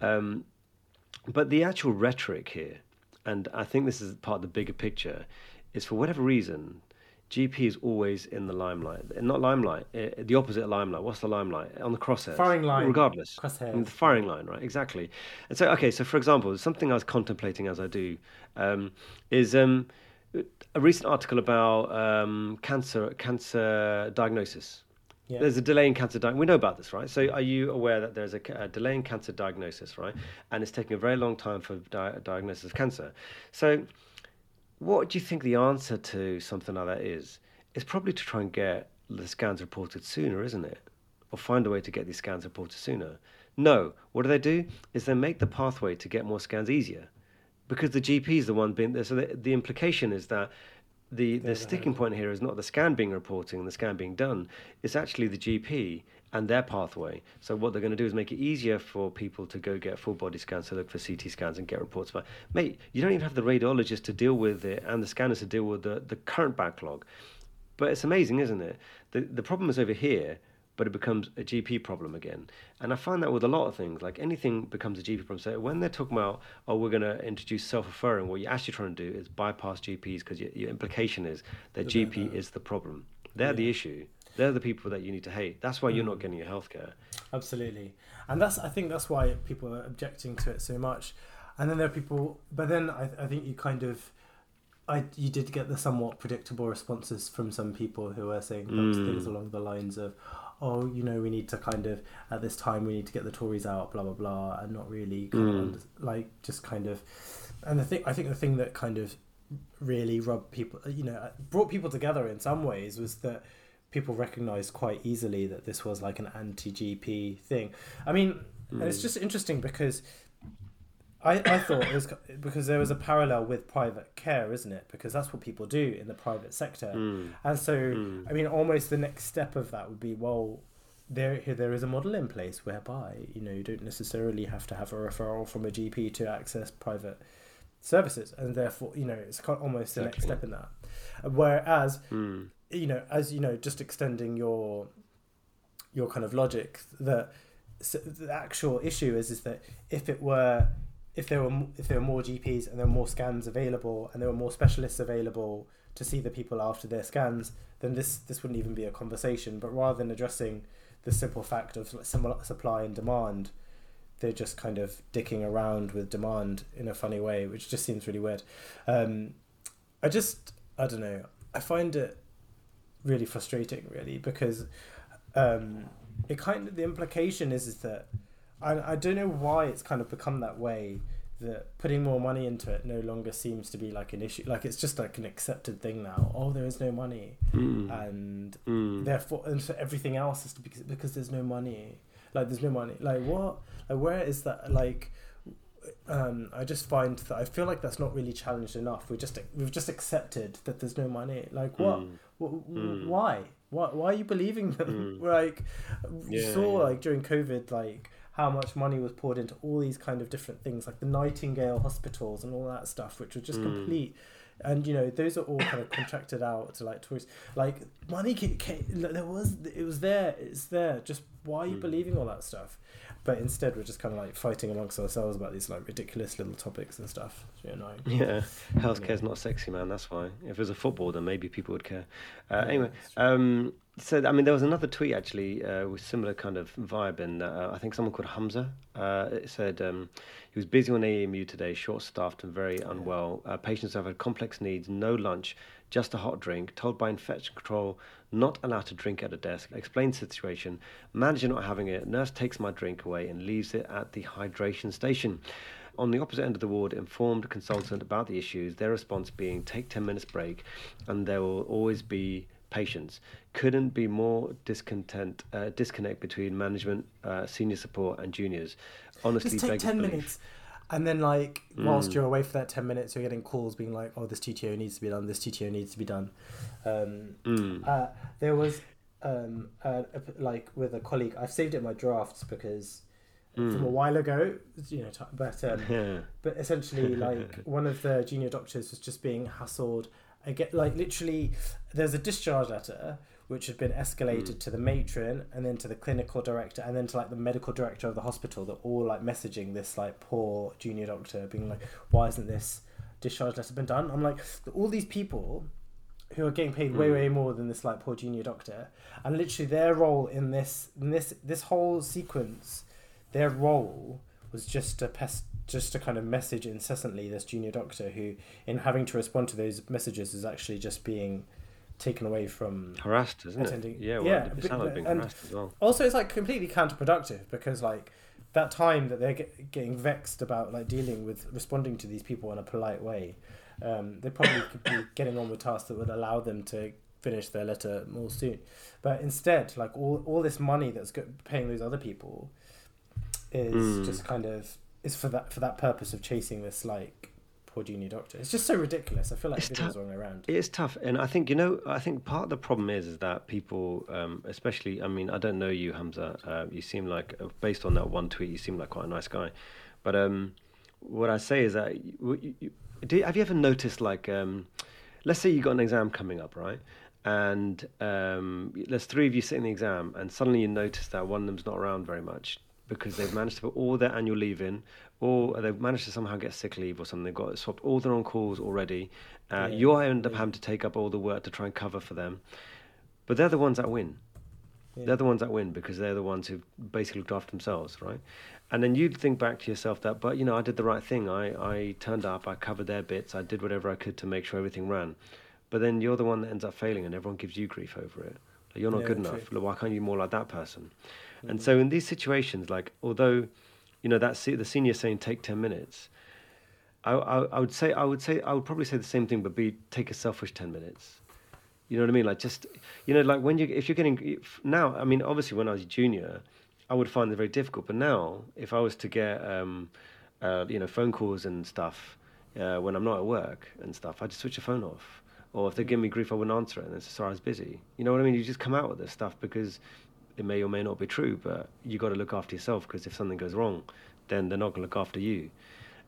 Um, but the actual rhetoric here, and I think this is part of the bigger picture, is for whatever reason GP is always in the limelight. Not limelight, uh, the opposite of limelight. What's the limelight? On the crosshairs. Firing line. Regardless. Crosshairs. The firing line, right? Exactly. And so, okay, so for example, something I was contemplating as I do um, is um, a recent article about um, cancer cancer diagnosis. Yeah. There's a delay in cancer diagnosis. We know about this, right? So, are you aware that there's a, a delay in cancer diagnosis, right? And it's taking a very long time for di- diagnosis of cancer. So, what do you think the answer to something like that is? It's probably to try and get the scans reported sooner, isn't it? Or find a way to get these scans reported sooner. No, what do they do? Is they make the pathway to get more scans easier, because the GP is the one being there. So the, the implication is that the, the sticking point here is not the scan being reporting and the scan being done. It's actually the GP and their pathway. So what they're going to do is make it easier for people to go get full body scans, to look for CT scans and get reports back. Mate, you don't even have the radiologist to deal with it and the scanners to deal with the, the current backlog. But it's amazing, isn't it? The the problem is over here, but it becomes a GP problem again. And I find that with a lot of things, like anything becomes a GP problem. So when they're talking about, oh, we're going to introduce self-referring, what you're actually trying to do is bypass GPs because your, your implication is that GP is the problem. They're the issue. They're the people that you need to hate. That's why you're not mm. getting your healthcare. Absolutely, and that's I think that's why people are objecting to it so much. And then there are people, but then I, I think you kind of, I you did get the somewhat predictable responses from some people who were saying things mm. along the lines of, oh, you know, we need to kind of at this time we need to get the Tories out, blah blah blah, and not really kind of mm. like just kind of, and the thing I think the thing that kind of really rubbed people, you know, brought people together in some ways was that people recognized quite easily that this was like an anti-GP thing. I mean, and it's hmm. just interesting because I, I thought it was because there was a parallel with private care, isn't it? Because that's what people do in the private sector, hmm. and so hmm. I mean, almost the next step of that would be well, there there is a model in place whereby you know you don't necessarily have to have a referral from a GP to access private services, and therefore you know it's almost the next step in that. Whereas Mm. You know, as you know, just extending your your kind of logic that the actual issue is is that if it were if there were if there were more GPs and there were more scans available and there were more specialists available to see the people after their scans, then this this wouldn't even be a conversation. But rather than addressing the simple fact of supply and demand, they're just kind of dicking around with demand in a funny way, which just seems really weird. Um, I just I don't know. I find it really frustrating, really, because um, it kind of the implication is is that I I don't know why it's kind of become that way that putting more money into it no longer seems to be like an issue. Like it's just like an accepted thing now. Oh, there is no money, Mm. and Mm. therefore and so everything else is to be, because there's no money. Like there's no money. Like what? Like where is that? Like um, I just find that I feel like that's not really challenged enough. We just we've just accepted that there's no money. Like what? Mm. Mm. Why? Why? Why are you believing them? like you Yeah, saw yeah. like during COVID, like how much money was poured into all these kind of different things, like the Nightingale hospitals and all that stuff, which was just Mm. complete. And you know those are all kind of contracted out to like tourists. Like money, ca- ca- there was it was there. It's there. Just why are you Mm. believing all that stuff? But instead, we're just kind of like fighting amongst ourselves about these like ridiculous little topics and stuff. It's really annoying. Yeah, healthcare's not sexy, man. That's why. If it was a football, then maybe people would care. Uh, Yeah, anyway, um, so I mean, there was another tweet actually uh, with similar kind of vibe, and uh, I think someone called Hamza. Uh, it said um, he was busy on AEMU today, short-staffed and very unwell. Uh, patients have had complex needs, no lunch, just a hot drink. Told by infection control not allowed to drink at a desk. Explained situation. Manager not having it. Nurse takes my drink away and leaves it at the hydration station. On the opposite end of the ward, informed consultant about the issues, their response being take 10 minutes break and there will always be patients. Couldn't be more discontent, uh, disconnect between management, uh, senior support, and juniors. Honestly, just take beggars 10 belief. minutes and then like whilst Mm. you're away for that 10 minutes you're getting calls being like oh this TTO needs to be done this TTO needs to be done um, Mm. uh, there was um, uh, like with a colleague I've saved it in my drafts because from a Mm. while ago you know but um, Yeah. but essentially like one of the junior doctors was just being hassled I get like literally there's a discharge letter which had been escalated to the matron and then to the clinical director and then to like the medical director of the hospital that all like messaging this like poor junior doctor being like why isn't this discharge letter been done i'm like all these people who are getting paid way Mm. way more than this like poor junior doctor and literally their role in this in this this whole sequence their role was just to pest just to kind of message incessantly this junior doctor who in having to respond to those messages is actually just being taken away from harassed, isn't attending. it? Yeah, well, Yeah, it but- like being harassed as well. also it's like completely counterproductive because like that time that they're get, getting vexed about like dealing with responding to these people in a polite way um, they probably could be getting on with tasks that would allow them to finish their letter more soon but instead like all, all this money that's paying those other people is Mm. just kind of is for that for that purpose of chasing this like poor junior doctor it's just so ridiculous i feel like It's it's videos tou- wrong around It is tough, and I think you know. I think part of the problem is is that people, um, especially. I mean, I don't know you, Hamza. Uh, you seem like, uh, based on that one tweet, you seem like quite a nice guy. But um, what I say is that, you, you, you- do, have you ever noticed, like, um, let's say you got an exam coming up, right? And um, there's three of you sitting the exam, and suddenly you notice that one of them's not around very much because they've managed to put all their annual leave in, or they've managed to somehow get sick leave or something. They've got swapped all their on calls already. Uh, Yeah, you end up having to take up all the work to try and cover for them, but they're the ones that win. Yeah. They're the ones that win because they're the ones who basically looked after themselves, right? And then you'd think back to yourself that, but you know, I did the right thing. I, I turned up, I covered their bits, I did whatever I could to make sure everything ran. But then you're the one that ends up failing, and everyone gives you grief over it. Like, you're not Yeah, good enough. Like, why can't you be more like that person? And Mhm. so in these situations, like although, you know, that se- the senior saying take ten minutes, I, I I would say I would say I would probably say the same thing, but be take a selfish ten minutes. You know what I mean? Like just you know, like when you if you're getting if, now, I mean, obviously when I was a junior, I would find it very difficult. But now, if I was to get um, uh, you know, phone calls and stuff uh, when I'm not at work and stuff, I just switch the phone off. Or if they give me grief, I wouldn't answer it. And it's sorry, I was busy. You know what I mean? You just come out with this stuff because it may or may not be true, but you got to look after yourself because if something goes wrong, then they're not going to look after you.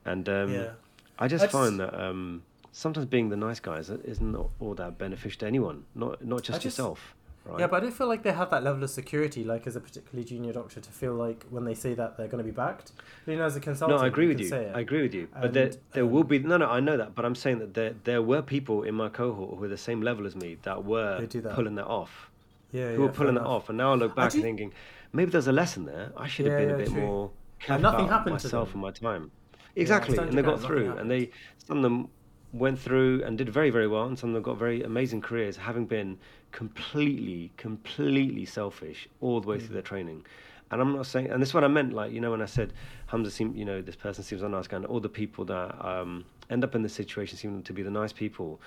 And um, yeah I just just- find that um, sometimes being the nice guy is, is not all that beneficial to anyone, not not just, just- yourself. Right? Yeah, but I don't feel like they have that level of security, like as a particularly junior doctor, to feel like when they say that they're going to be backed. You know, as a consultant, no, I agree with you. I agree with you. But there, And, there will um, be no, no. I know that, but I'm saying that there, there were people in my cohort who were the same level as me that were that. pulling that off, yeah, who yeah, were pulling that enough. off. And now I look I back do- thinking, maybe there's a lesson there. I should have Yeah, been a bit true. more careful nothing about happened myself and my time. Exactly, and they got through, and they some of them went through and did very, very well, and some of them got very amazing careers, having been completely, completely selfish all the way Mm. through their training. And I'm not saying, and this is what I meant, like you know, when I said Hamza seemed, you know, this person seems a nice and all the people that um, end up in this situation seem to be the nice people.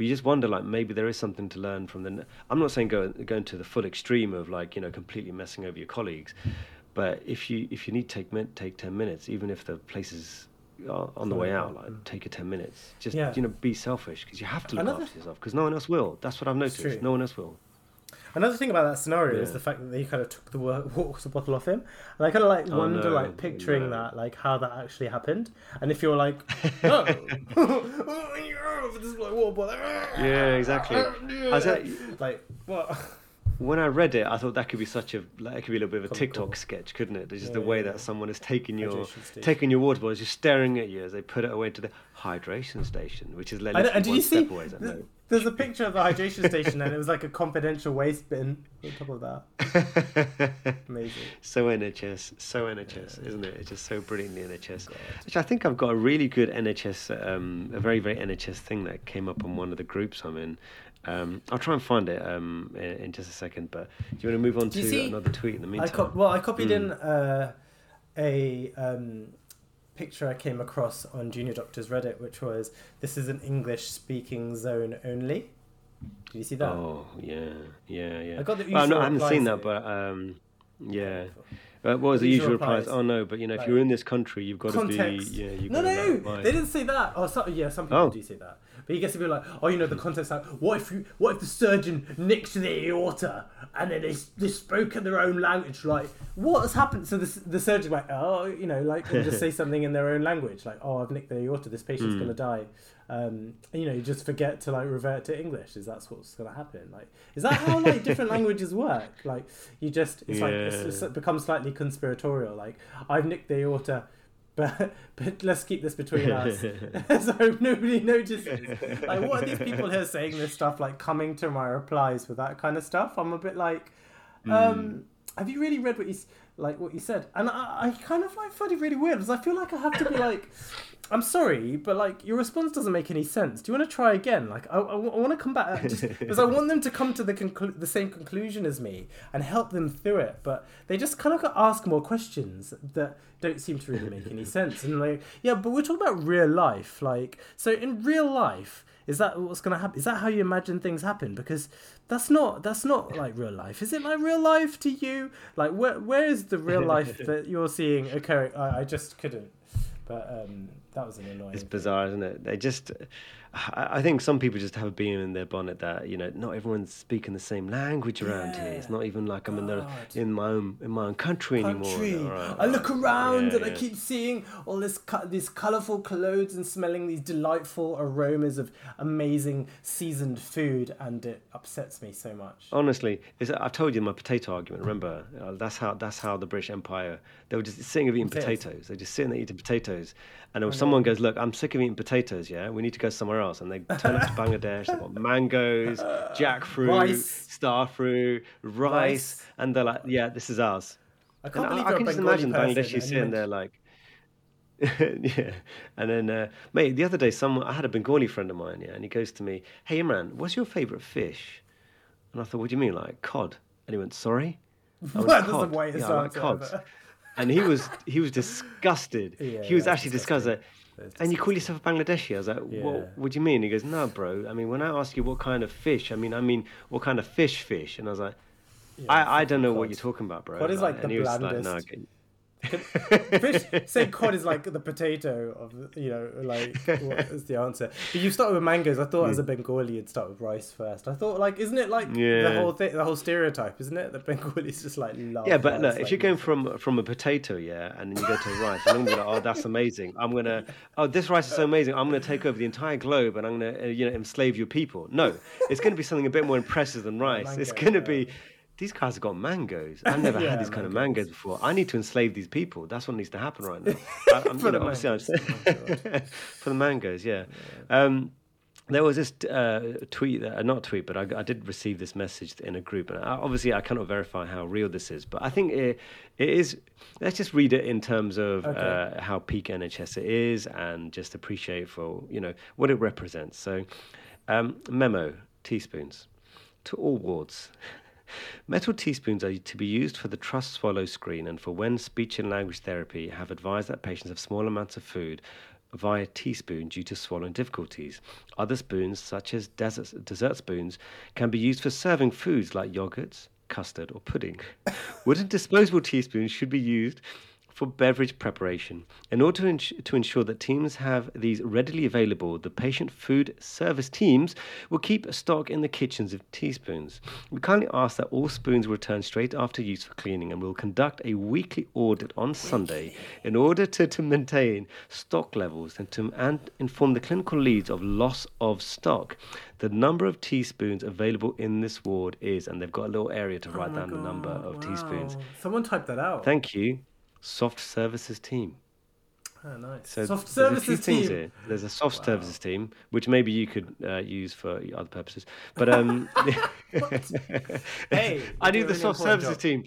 But you just wonder, like maybe there is something to learn from the. I'm not saying go going to the full extreme of like you know completely messing over your colleagues, but if you if you need to take take ten minutes, even if the place is uh, on the way out, like take a ten minutes. Just Yeah. you know, be selfish because you have to look Another- after yourself because no one else will. That's what I've noticed. No one else will. Another thing about that scenario is the fact that they kind of took the water bottle off him, and I kind of like Oh, wonder, no, like picturing no. that, like how that actually happened, and if you're like, no, oh, this like water bottle. Yeah, exactly. I said- like what? When I read it, I thought that could be such a like it could be a little bit of a. TikTok sketch, couldn't it? There's just Yeah, the way yeah, that yeah. someone is taking your taken your water bottle, just staring at you as they put it away to the hydration station, which is literally and did one you see? step away. Is that th- no? There's a picture of the hydration station, and it was like a confidential waste bin on top of that. Amazing. so NHS, so NHS, isn't it? It's just so brilliantly NHS. Which I think I've got a really good NHS, um, a very very NHS thing that came up on one of the groups I'm in. Um, I'll try and find it um, in, in just a second. But do you want to move on Do to see- another tweet in the I meantime? co- well, I copied Mm. in uh, a um, picture I came across on Junior Doctors Reddit, which was this is an English speaking zone only. Did you see that? Oh yeah, yeah, yeah. I got the Well, usual I haven't seen that, but um, yeah. Uh, what was The usual usual replies? replies. Oh no, but you know, if you're in this country, you've got to be. Yeah, you've no, no, they didn't say that. Oh, so, yeah, some people Oh. do say that. But he gets to be like, oh, you know, the context like, what if you, what if the surgeon nicked the aorta and then they, they spoke in their own language? Like, what has happened? So the, the surgeon like, oh, you know, like, just say something in their own language, like, oh, I've nicked the aorta. This patient's Mm. gonna die. Um, you know, you just forget to like revert to English. Is that what's gonna happen? Like, is that how like different languages work? Like, you just it's like it's, it's, Yeah. it becomes slightly conspiratorial. Like, I've nicked the aorta. But, but let's keep this between us so nobody notices. Like, what are these people here saying this stuff, like coming to my replies with that kind of stuff? I'm a bit like, Hmm. um, have you really read what he's like what you said, and I, I kind of like find it really weird because I feel like I have to be like, I'm sorry, but like your response doesn't make any sense. Do you want to try again? Like I, I, want to come back because I want them to come to the conclu- the same conclusion as me and help them through it, but they just kind of ask more questions that don't seem to really make any sense. And like, yeah, but we're talking about real life, like so in real life. Is that what's going to happen? Is that how you imagine things happen? Because that's not that's not like real life. Is it like real life to you? Like where where is the real life that you're seeing occurring? I, I just couldn't. But um, that was an annoying. It's bizarre, isn't it? They just, I think some people just have a beam in their bonnet that you know not everyone's speaking the same language around yeah. here. It's not even like I'm in, the, in my own in my own country, country. anymore. Right, I look around yeah, and yeah. I keep seeing all this these colorful clothes and smelling these delightful aromas of amazing seasoned food, and it upsets me so much. Honestly, I've told you my potato argument. Remember, uh, that's how that's how the British Empire they were just sitting of eating potatoes. They just sitting there eating potatoes and if someone goes, look, I'm sick of eating potatoes, yeah, we need to go somewhere else, and they turn up to Bangladesh, they've got mangoes, jackfruit, rice. star fruit, rice, rice, and they're like, yeah, this is ours. I can't and believe I, I can just imagine Bangladeshi sitting there like, yeah, and then uh, mate, the other day, someone I had a Bengali friend of mine, yeah, and he goes to me, hey Imran, what's your favourite fish? And I thought, what do you mean, like cod? And he went, sorry. Went, That's the way yeah, I like cod and he was he was disgusted. Yeah, he was actually disgusted. And you call yourself a Bangladeshi? I was like, yeah. what, what do you mean? He goes, no, bro. I mean, when I ask you what kind of fish, I mean, I mean, what kind of fish, fish? And I was like, yeah, I, I don't know what you're talking about, bro. What is like, like the blandest? Like, no, fish say cod is like the potato of you know like what is the answer? But you start with mangoes. I thought as a bengali you'd start with rice first. I thought like isn't it like yeah. the whole thing the whole stereotype isn't it? That bengalis just like love yeah but look if like, you're going from from a potato yeah and then you go to rice i'm gonna be like oh that's amazing. I'm gonna oh this rice is so amazing. I'm gonna take over the entire globe and i'm gonna uh, you know enslave your people. No it's gonna be something a bit more impressive than rice. Mango, it's gonna yeah. be these guys have got mangoes. I've never yeah, had these kind of mangoes before. I need to enslave these people. That's what needs to happen right now. I, am for, you know, the oh, for the mangoes, yeah. yeah. Um, there was this uh, tweet, uh, not tweet, but I, I, did receive this message in a group, and I, obviously I cannot verify how real this is, but I think it, it is. Let's just read it in terms of okay. uh, how peak NHS it is, and just appreciate for you know what it represents. So, um, memo: teaspoons to all wards. Metal teaspoons are to be used for the Trust Swallow screen and for when speech and language therapy have advised that patients have small amounts of food via teaspoon due to swallowing difficulties. Other spoons, such as desert, dessert spoons, can be used for serving foods like yogurts, custard, or pudding. Wooden disposable teaspoons should be used for beverage preparation. In order to, ins- to ensure that teams have these readily available, the patient food service teams will keep stock in the kitchens of teaspoons. We kindly ask that all spoons return straight after use for cleaning and we'll conduct a weekly audit on Sunday in order to, to maintain stock levels and to and inform the clinical leads of loss of stock. The number of teaspoons available in this ward is, and they've got a little area to oh write down God, the number of wow. teaspoons. Someone type that out. Thank you soft services team. Oh, nice. So soft services team. Here. There's a soft wow. services team, which maybe you could uh, use for other purposes. But um, hey, I do the soft services job. team.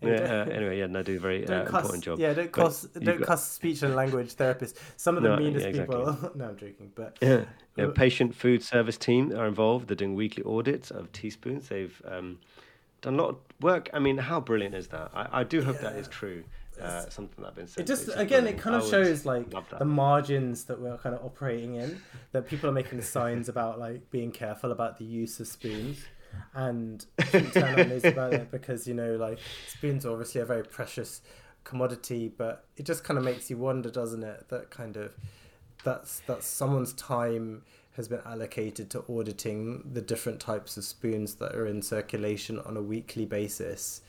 Yeah, uh, anyway, yeah, and no, do a very uh, cuss, important job. Yeah, don't cuss, don't got... cuss speech and language therapists. Some of the no, meanest yeah, exactly. people. no, I'm joking, but yeah, yeah, patient food service team are involved. They're doing weekly audits of teaspoons. They've um, done a lot of work. I mean, how brilliant is that? I, I do hope yeah. that is true. Uh, something that I've been saying. It just again, it kind of shows like the margins that we're kind of operating in. That people are making signs about like being careful about the use of spoons, and turn on about it because you know like spoons are obviously a very precious commodity, but it just kind of makes you wonder, doesn't it? That kind of that's that someone's time has been allocated to auditing the different types of spoons that are in circulation on a weekly basis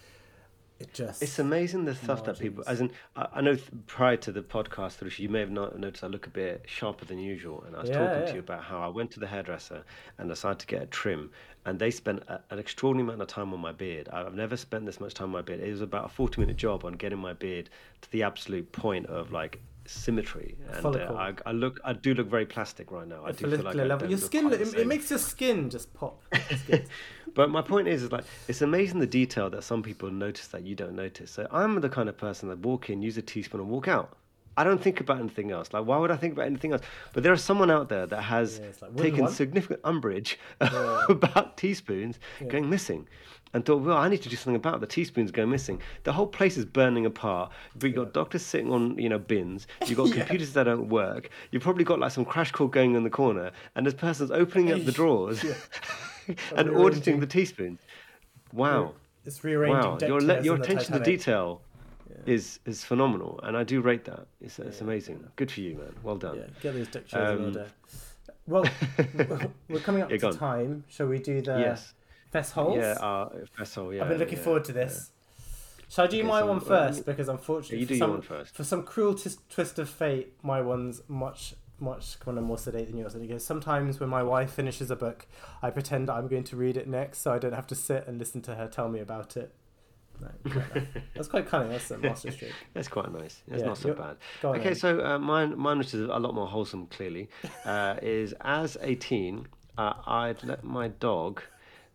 it just it's amazing the stuff margins. that people as in I, I know th- prior to the podcast you may have not noticed I look a bit sharper than usual and I was yeah, talking yeah. to you about how I went to the hairdresser and decided to get a trim and they spent a, an extraordinary amount of time on my beard I've never spent this much time on my beard it was about a 40 minute job on getting my beard to the absolute point of like symmetry, and uh, I, I look, I do look very plastic right now. I do feel like level. Your skin, it, it makes your skin just pop. But my point is, is like it's amazing the detail that some people notice that you don't notice. So I'm the kind of person that walk in, use a teaspoon, and walk out. I don't think about anything else. Like, why would I think about anything else? But there is someone out there that has Yeah, like, taken significant umbrage about teaspoons going missing, and thought, well, I need to do something about it. the teaspoons going missing. The whole place is burning apart. But you've got doctors sitting on, you know, bins. You've got Yeah. computers that don't work. You've probably got like some crash call going in the corner, and this person's opening up the drawers and auditing the teaspoons. Wow. It's rearranging. Wow, your le- your attention to detail is is phenomenal, and I do rate that. It's, it's amazing. Good for you, man. Well done. Yeah, get those chairs in Um, order. Well, we're coming up Yeah, to time. Shall we do the yes. fest holes? Yeah. Uh, Faisal, yeah. I've been looking yeah, forward to this. Shall I do Okay, my so, one uh, first? Because unfortunately, you for some, one first. For some cruel tis- twist of fate, my one's much, much kind of more sedate than yours. And because sometimes when my wife finishes a book, I pretend I'm going to read it next, so I don't have to sit and listen to her tell me about it. No. That's quite cunning. That's a master stroke. That's quite nice. That's Yeah, not so bad. Go on Okay, so uh, mine, mine, which is a lot more wholesome, clearly, uh, is as a teen, uh, I'd let my dog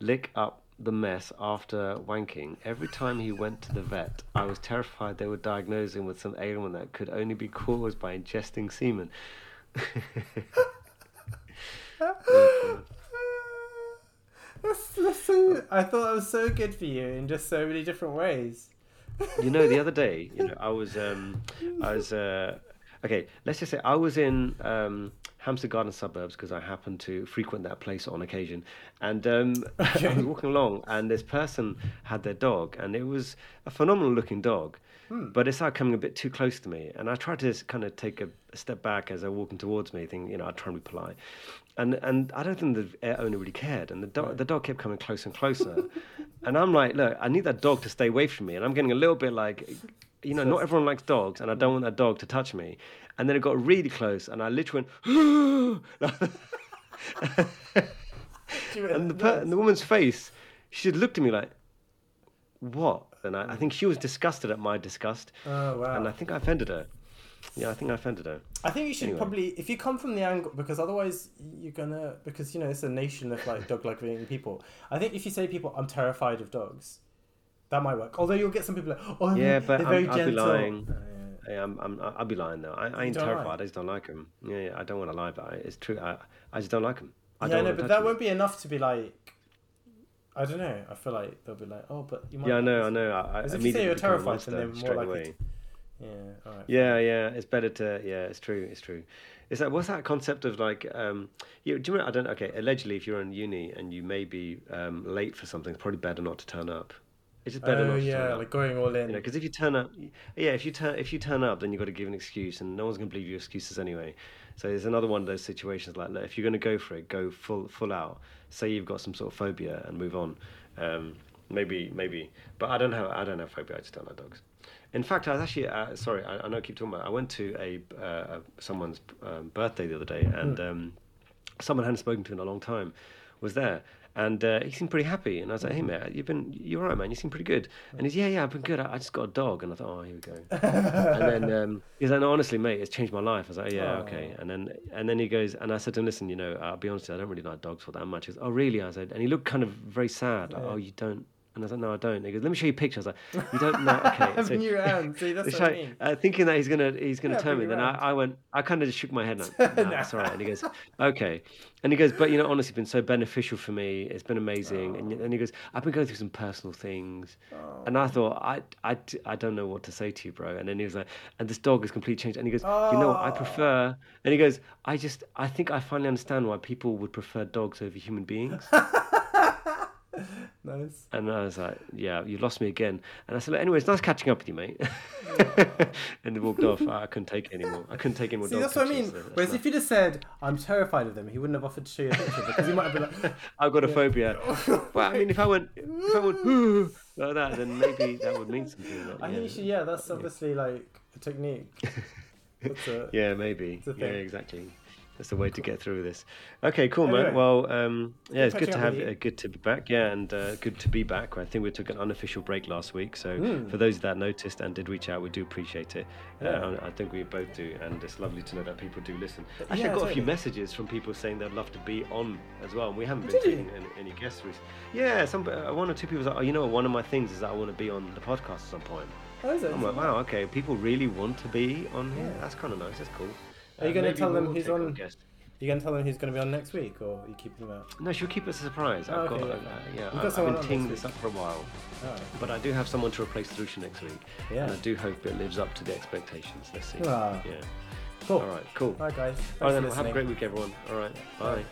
lick up the mess after wanking. Every time he went to the vet, I was terrified they would diagnose him with some ailment that could only be caused by ingesting semen. That's, that's so, I thought that was so good for you in just so many different ways. you know, the other day, you know, I was, um, I was, uh, okay, let's just say I was in um, Hampstead Garden suburbs because I happen to frequent that place on occasion, and um, I was walking along, and this person had their dog, and it was a phenomenal looking dog. But it started coming a bit too close to me, and I tried to kind of take a, a step back as they're walking towards me, thinking, you know, I'd try and be polite, and and I don't think the owner really cared, and the dog the dog kept coming closer and closer, and I'm like, look, I need that dog to stay away from me, and I'm getting a little bit like, you know, not everyone likes dogs, and I don't want that dog to touch me, and then it got really close, and I literally went, and the per- and the woman's face, she looked at me like, what? And I, I think she was disgusted at my disgust, Oh wow! and I think I offended her. Yeah, I think I offended her. I think you should Anyway. probably, if you come from the angle, because otherwise you're gonna, because you know it's a nation of like dog-loving people. I think if you say people, "I'm terrified of dogs," that might work. Although you'll get some people like, "Oh, Yeah, they're but very I'm- I'd be lying. Oh, yeah. Yeah, I'm, I'm, I'll be lying though. I, I ain't terrified. like? I just don't like them. Yeah, yeah, I don't want to lie, but I, it's true. I, I just don't like them. I yeah, no, but that that 'em. won't be enough to be like. I don't know. I feel like they'll be like, "Oh, but you might." Yeah, I know. I know. I, I if you say you're immediately become a terrified, then they're more likely to- Yeah. All right. Yeah, yeah. It's better to. Yeah, it's true. It's true. Is that what's that concept of like? Um, you, do you remember? I don't. Okay, allegedly, if you're in uni and you may be um, late for something, it's probably better not to turn up. It's just better Oh not to turn yeah, like going all in. you know, because if you turn up, yeah, if you turn if you turn up, then you've got to give an excuse, and no one's going to believe your excuses anyway. So there's another one of those situations like look, if you're going to go for it, go full full out. Say you've got some sort of phobia and move on. Um, maybe maybe, but I don't have I don't have phobia. I just don't like dogs. In fact, I was actually uh, sorry. I, I know I keep talking about. It. I went to a uh, someone's um, birthday the other day, and um, someone I hadn't spoken to in a long time was there. And uh, he seemed pretty happy, and I was like, "Hey, mate, you've been, you're right, man. You seem pretty good." And he's, "Yeah, yeah, I've been good. I, I just got a dog." And I thought, "Oh, here we go." and then um, he's like, "No, honestly, mate, it's changed my life." I was like, "Yeah, okay." And then, and then he goes, and I said to him, "Listen, you know, I'll be honest, I don't really like dogs for that much." He goes, "Oh, really?" I said, and he looked kind of very sad. Like, "Oh, you don't." And I was like, "No, I don't." He goes, "Let me show you a picture." I was like, "You don't know?" Okay. so- your hand. See, that's what I like, mean. uh, thinking that he's gonna he's gonna Yeah, turn me. Then I. I went. I kind of just shook my head. And, no, that's all right. And he goes, okay. And he goes, but you know, honestly, it's been so beneficial for me. It's been amazing. And, and he goes, I've been going through some personal things. And I thought, I, I, I don't know what to say to you, bro. And then he was like, and this dog has completely changed. And he goes, you know, what, I prefer. And he goes, I just, I think I finally understand why people would prefer dogs over human beings. Nice. And I was like, yeah, you lost me again. And I said, anyway, it's nice catching up with you, mate. and they walked off. I couldn't take it anymore. I couldn't take any more See, dog that's what I mean. so Whereas not- if you'd have said, "I'm terrified of them," he wouldn't have offered to show you a picture because he might have been like, I've got a phobia. well, I mean, if I went, if I went like that, then maybe that would mean something. but "I think yeah. you should." Yeah, that's obviously like a technique. A, Yeah, maybe. a Yeah, thing. exactly. That's the way to get through this. Okay, cool, Anyway, man. Well, um, yeah, it's good to have uh, good to be back. Yeah, and uh, good to be back. I think we took an unofficial break last week, so Hmm. for those that noticed and did reach out, we do appreciate it. Yeah. Uh, I I think we both do, and it's lovely to know that people do listen. Actually, Yeah, I got a few messages from people saying they'd love to be on as well. and We haven't been Did you? taking any, any guests recently. Yeah, some uh, one or two people like, oh, you know, one of my things is that I want to be on the podcast at some point. Oh, is it? I'm like, wow, okay, people really want to be on here. Yeah. That's kind of nice. That's cool. Are you Uh, gonna tell them take on-. You gonna tell them who's gonna be on next week, or are you keeping them out? No, she'll keep us a surprise. Oh, I've okay, got, yeah. uh, yeah, got I've been teeing this up for a while, Oh. but I do have someone to replace Lucia next week, Yeah. and I do hope it lives up to the expectations. Let's see. Ah. Yeah. Cool. All right. Cool. All right, guys. Thanks All right, then. Have a great week, everyone. All right. Bye.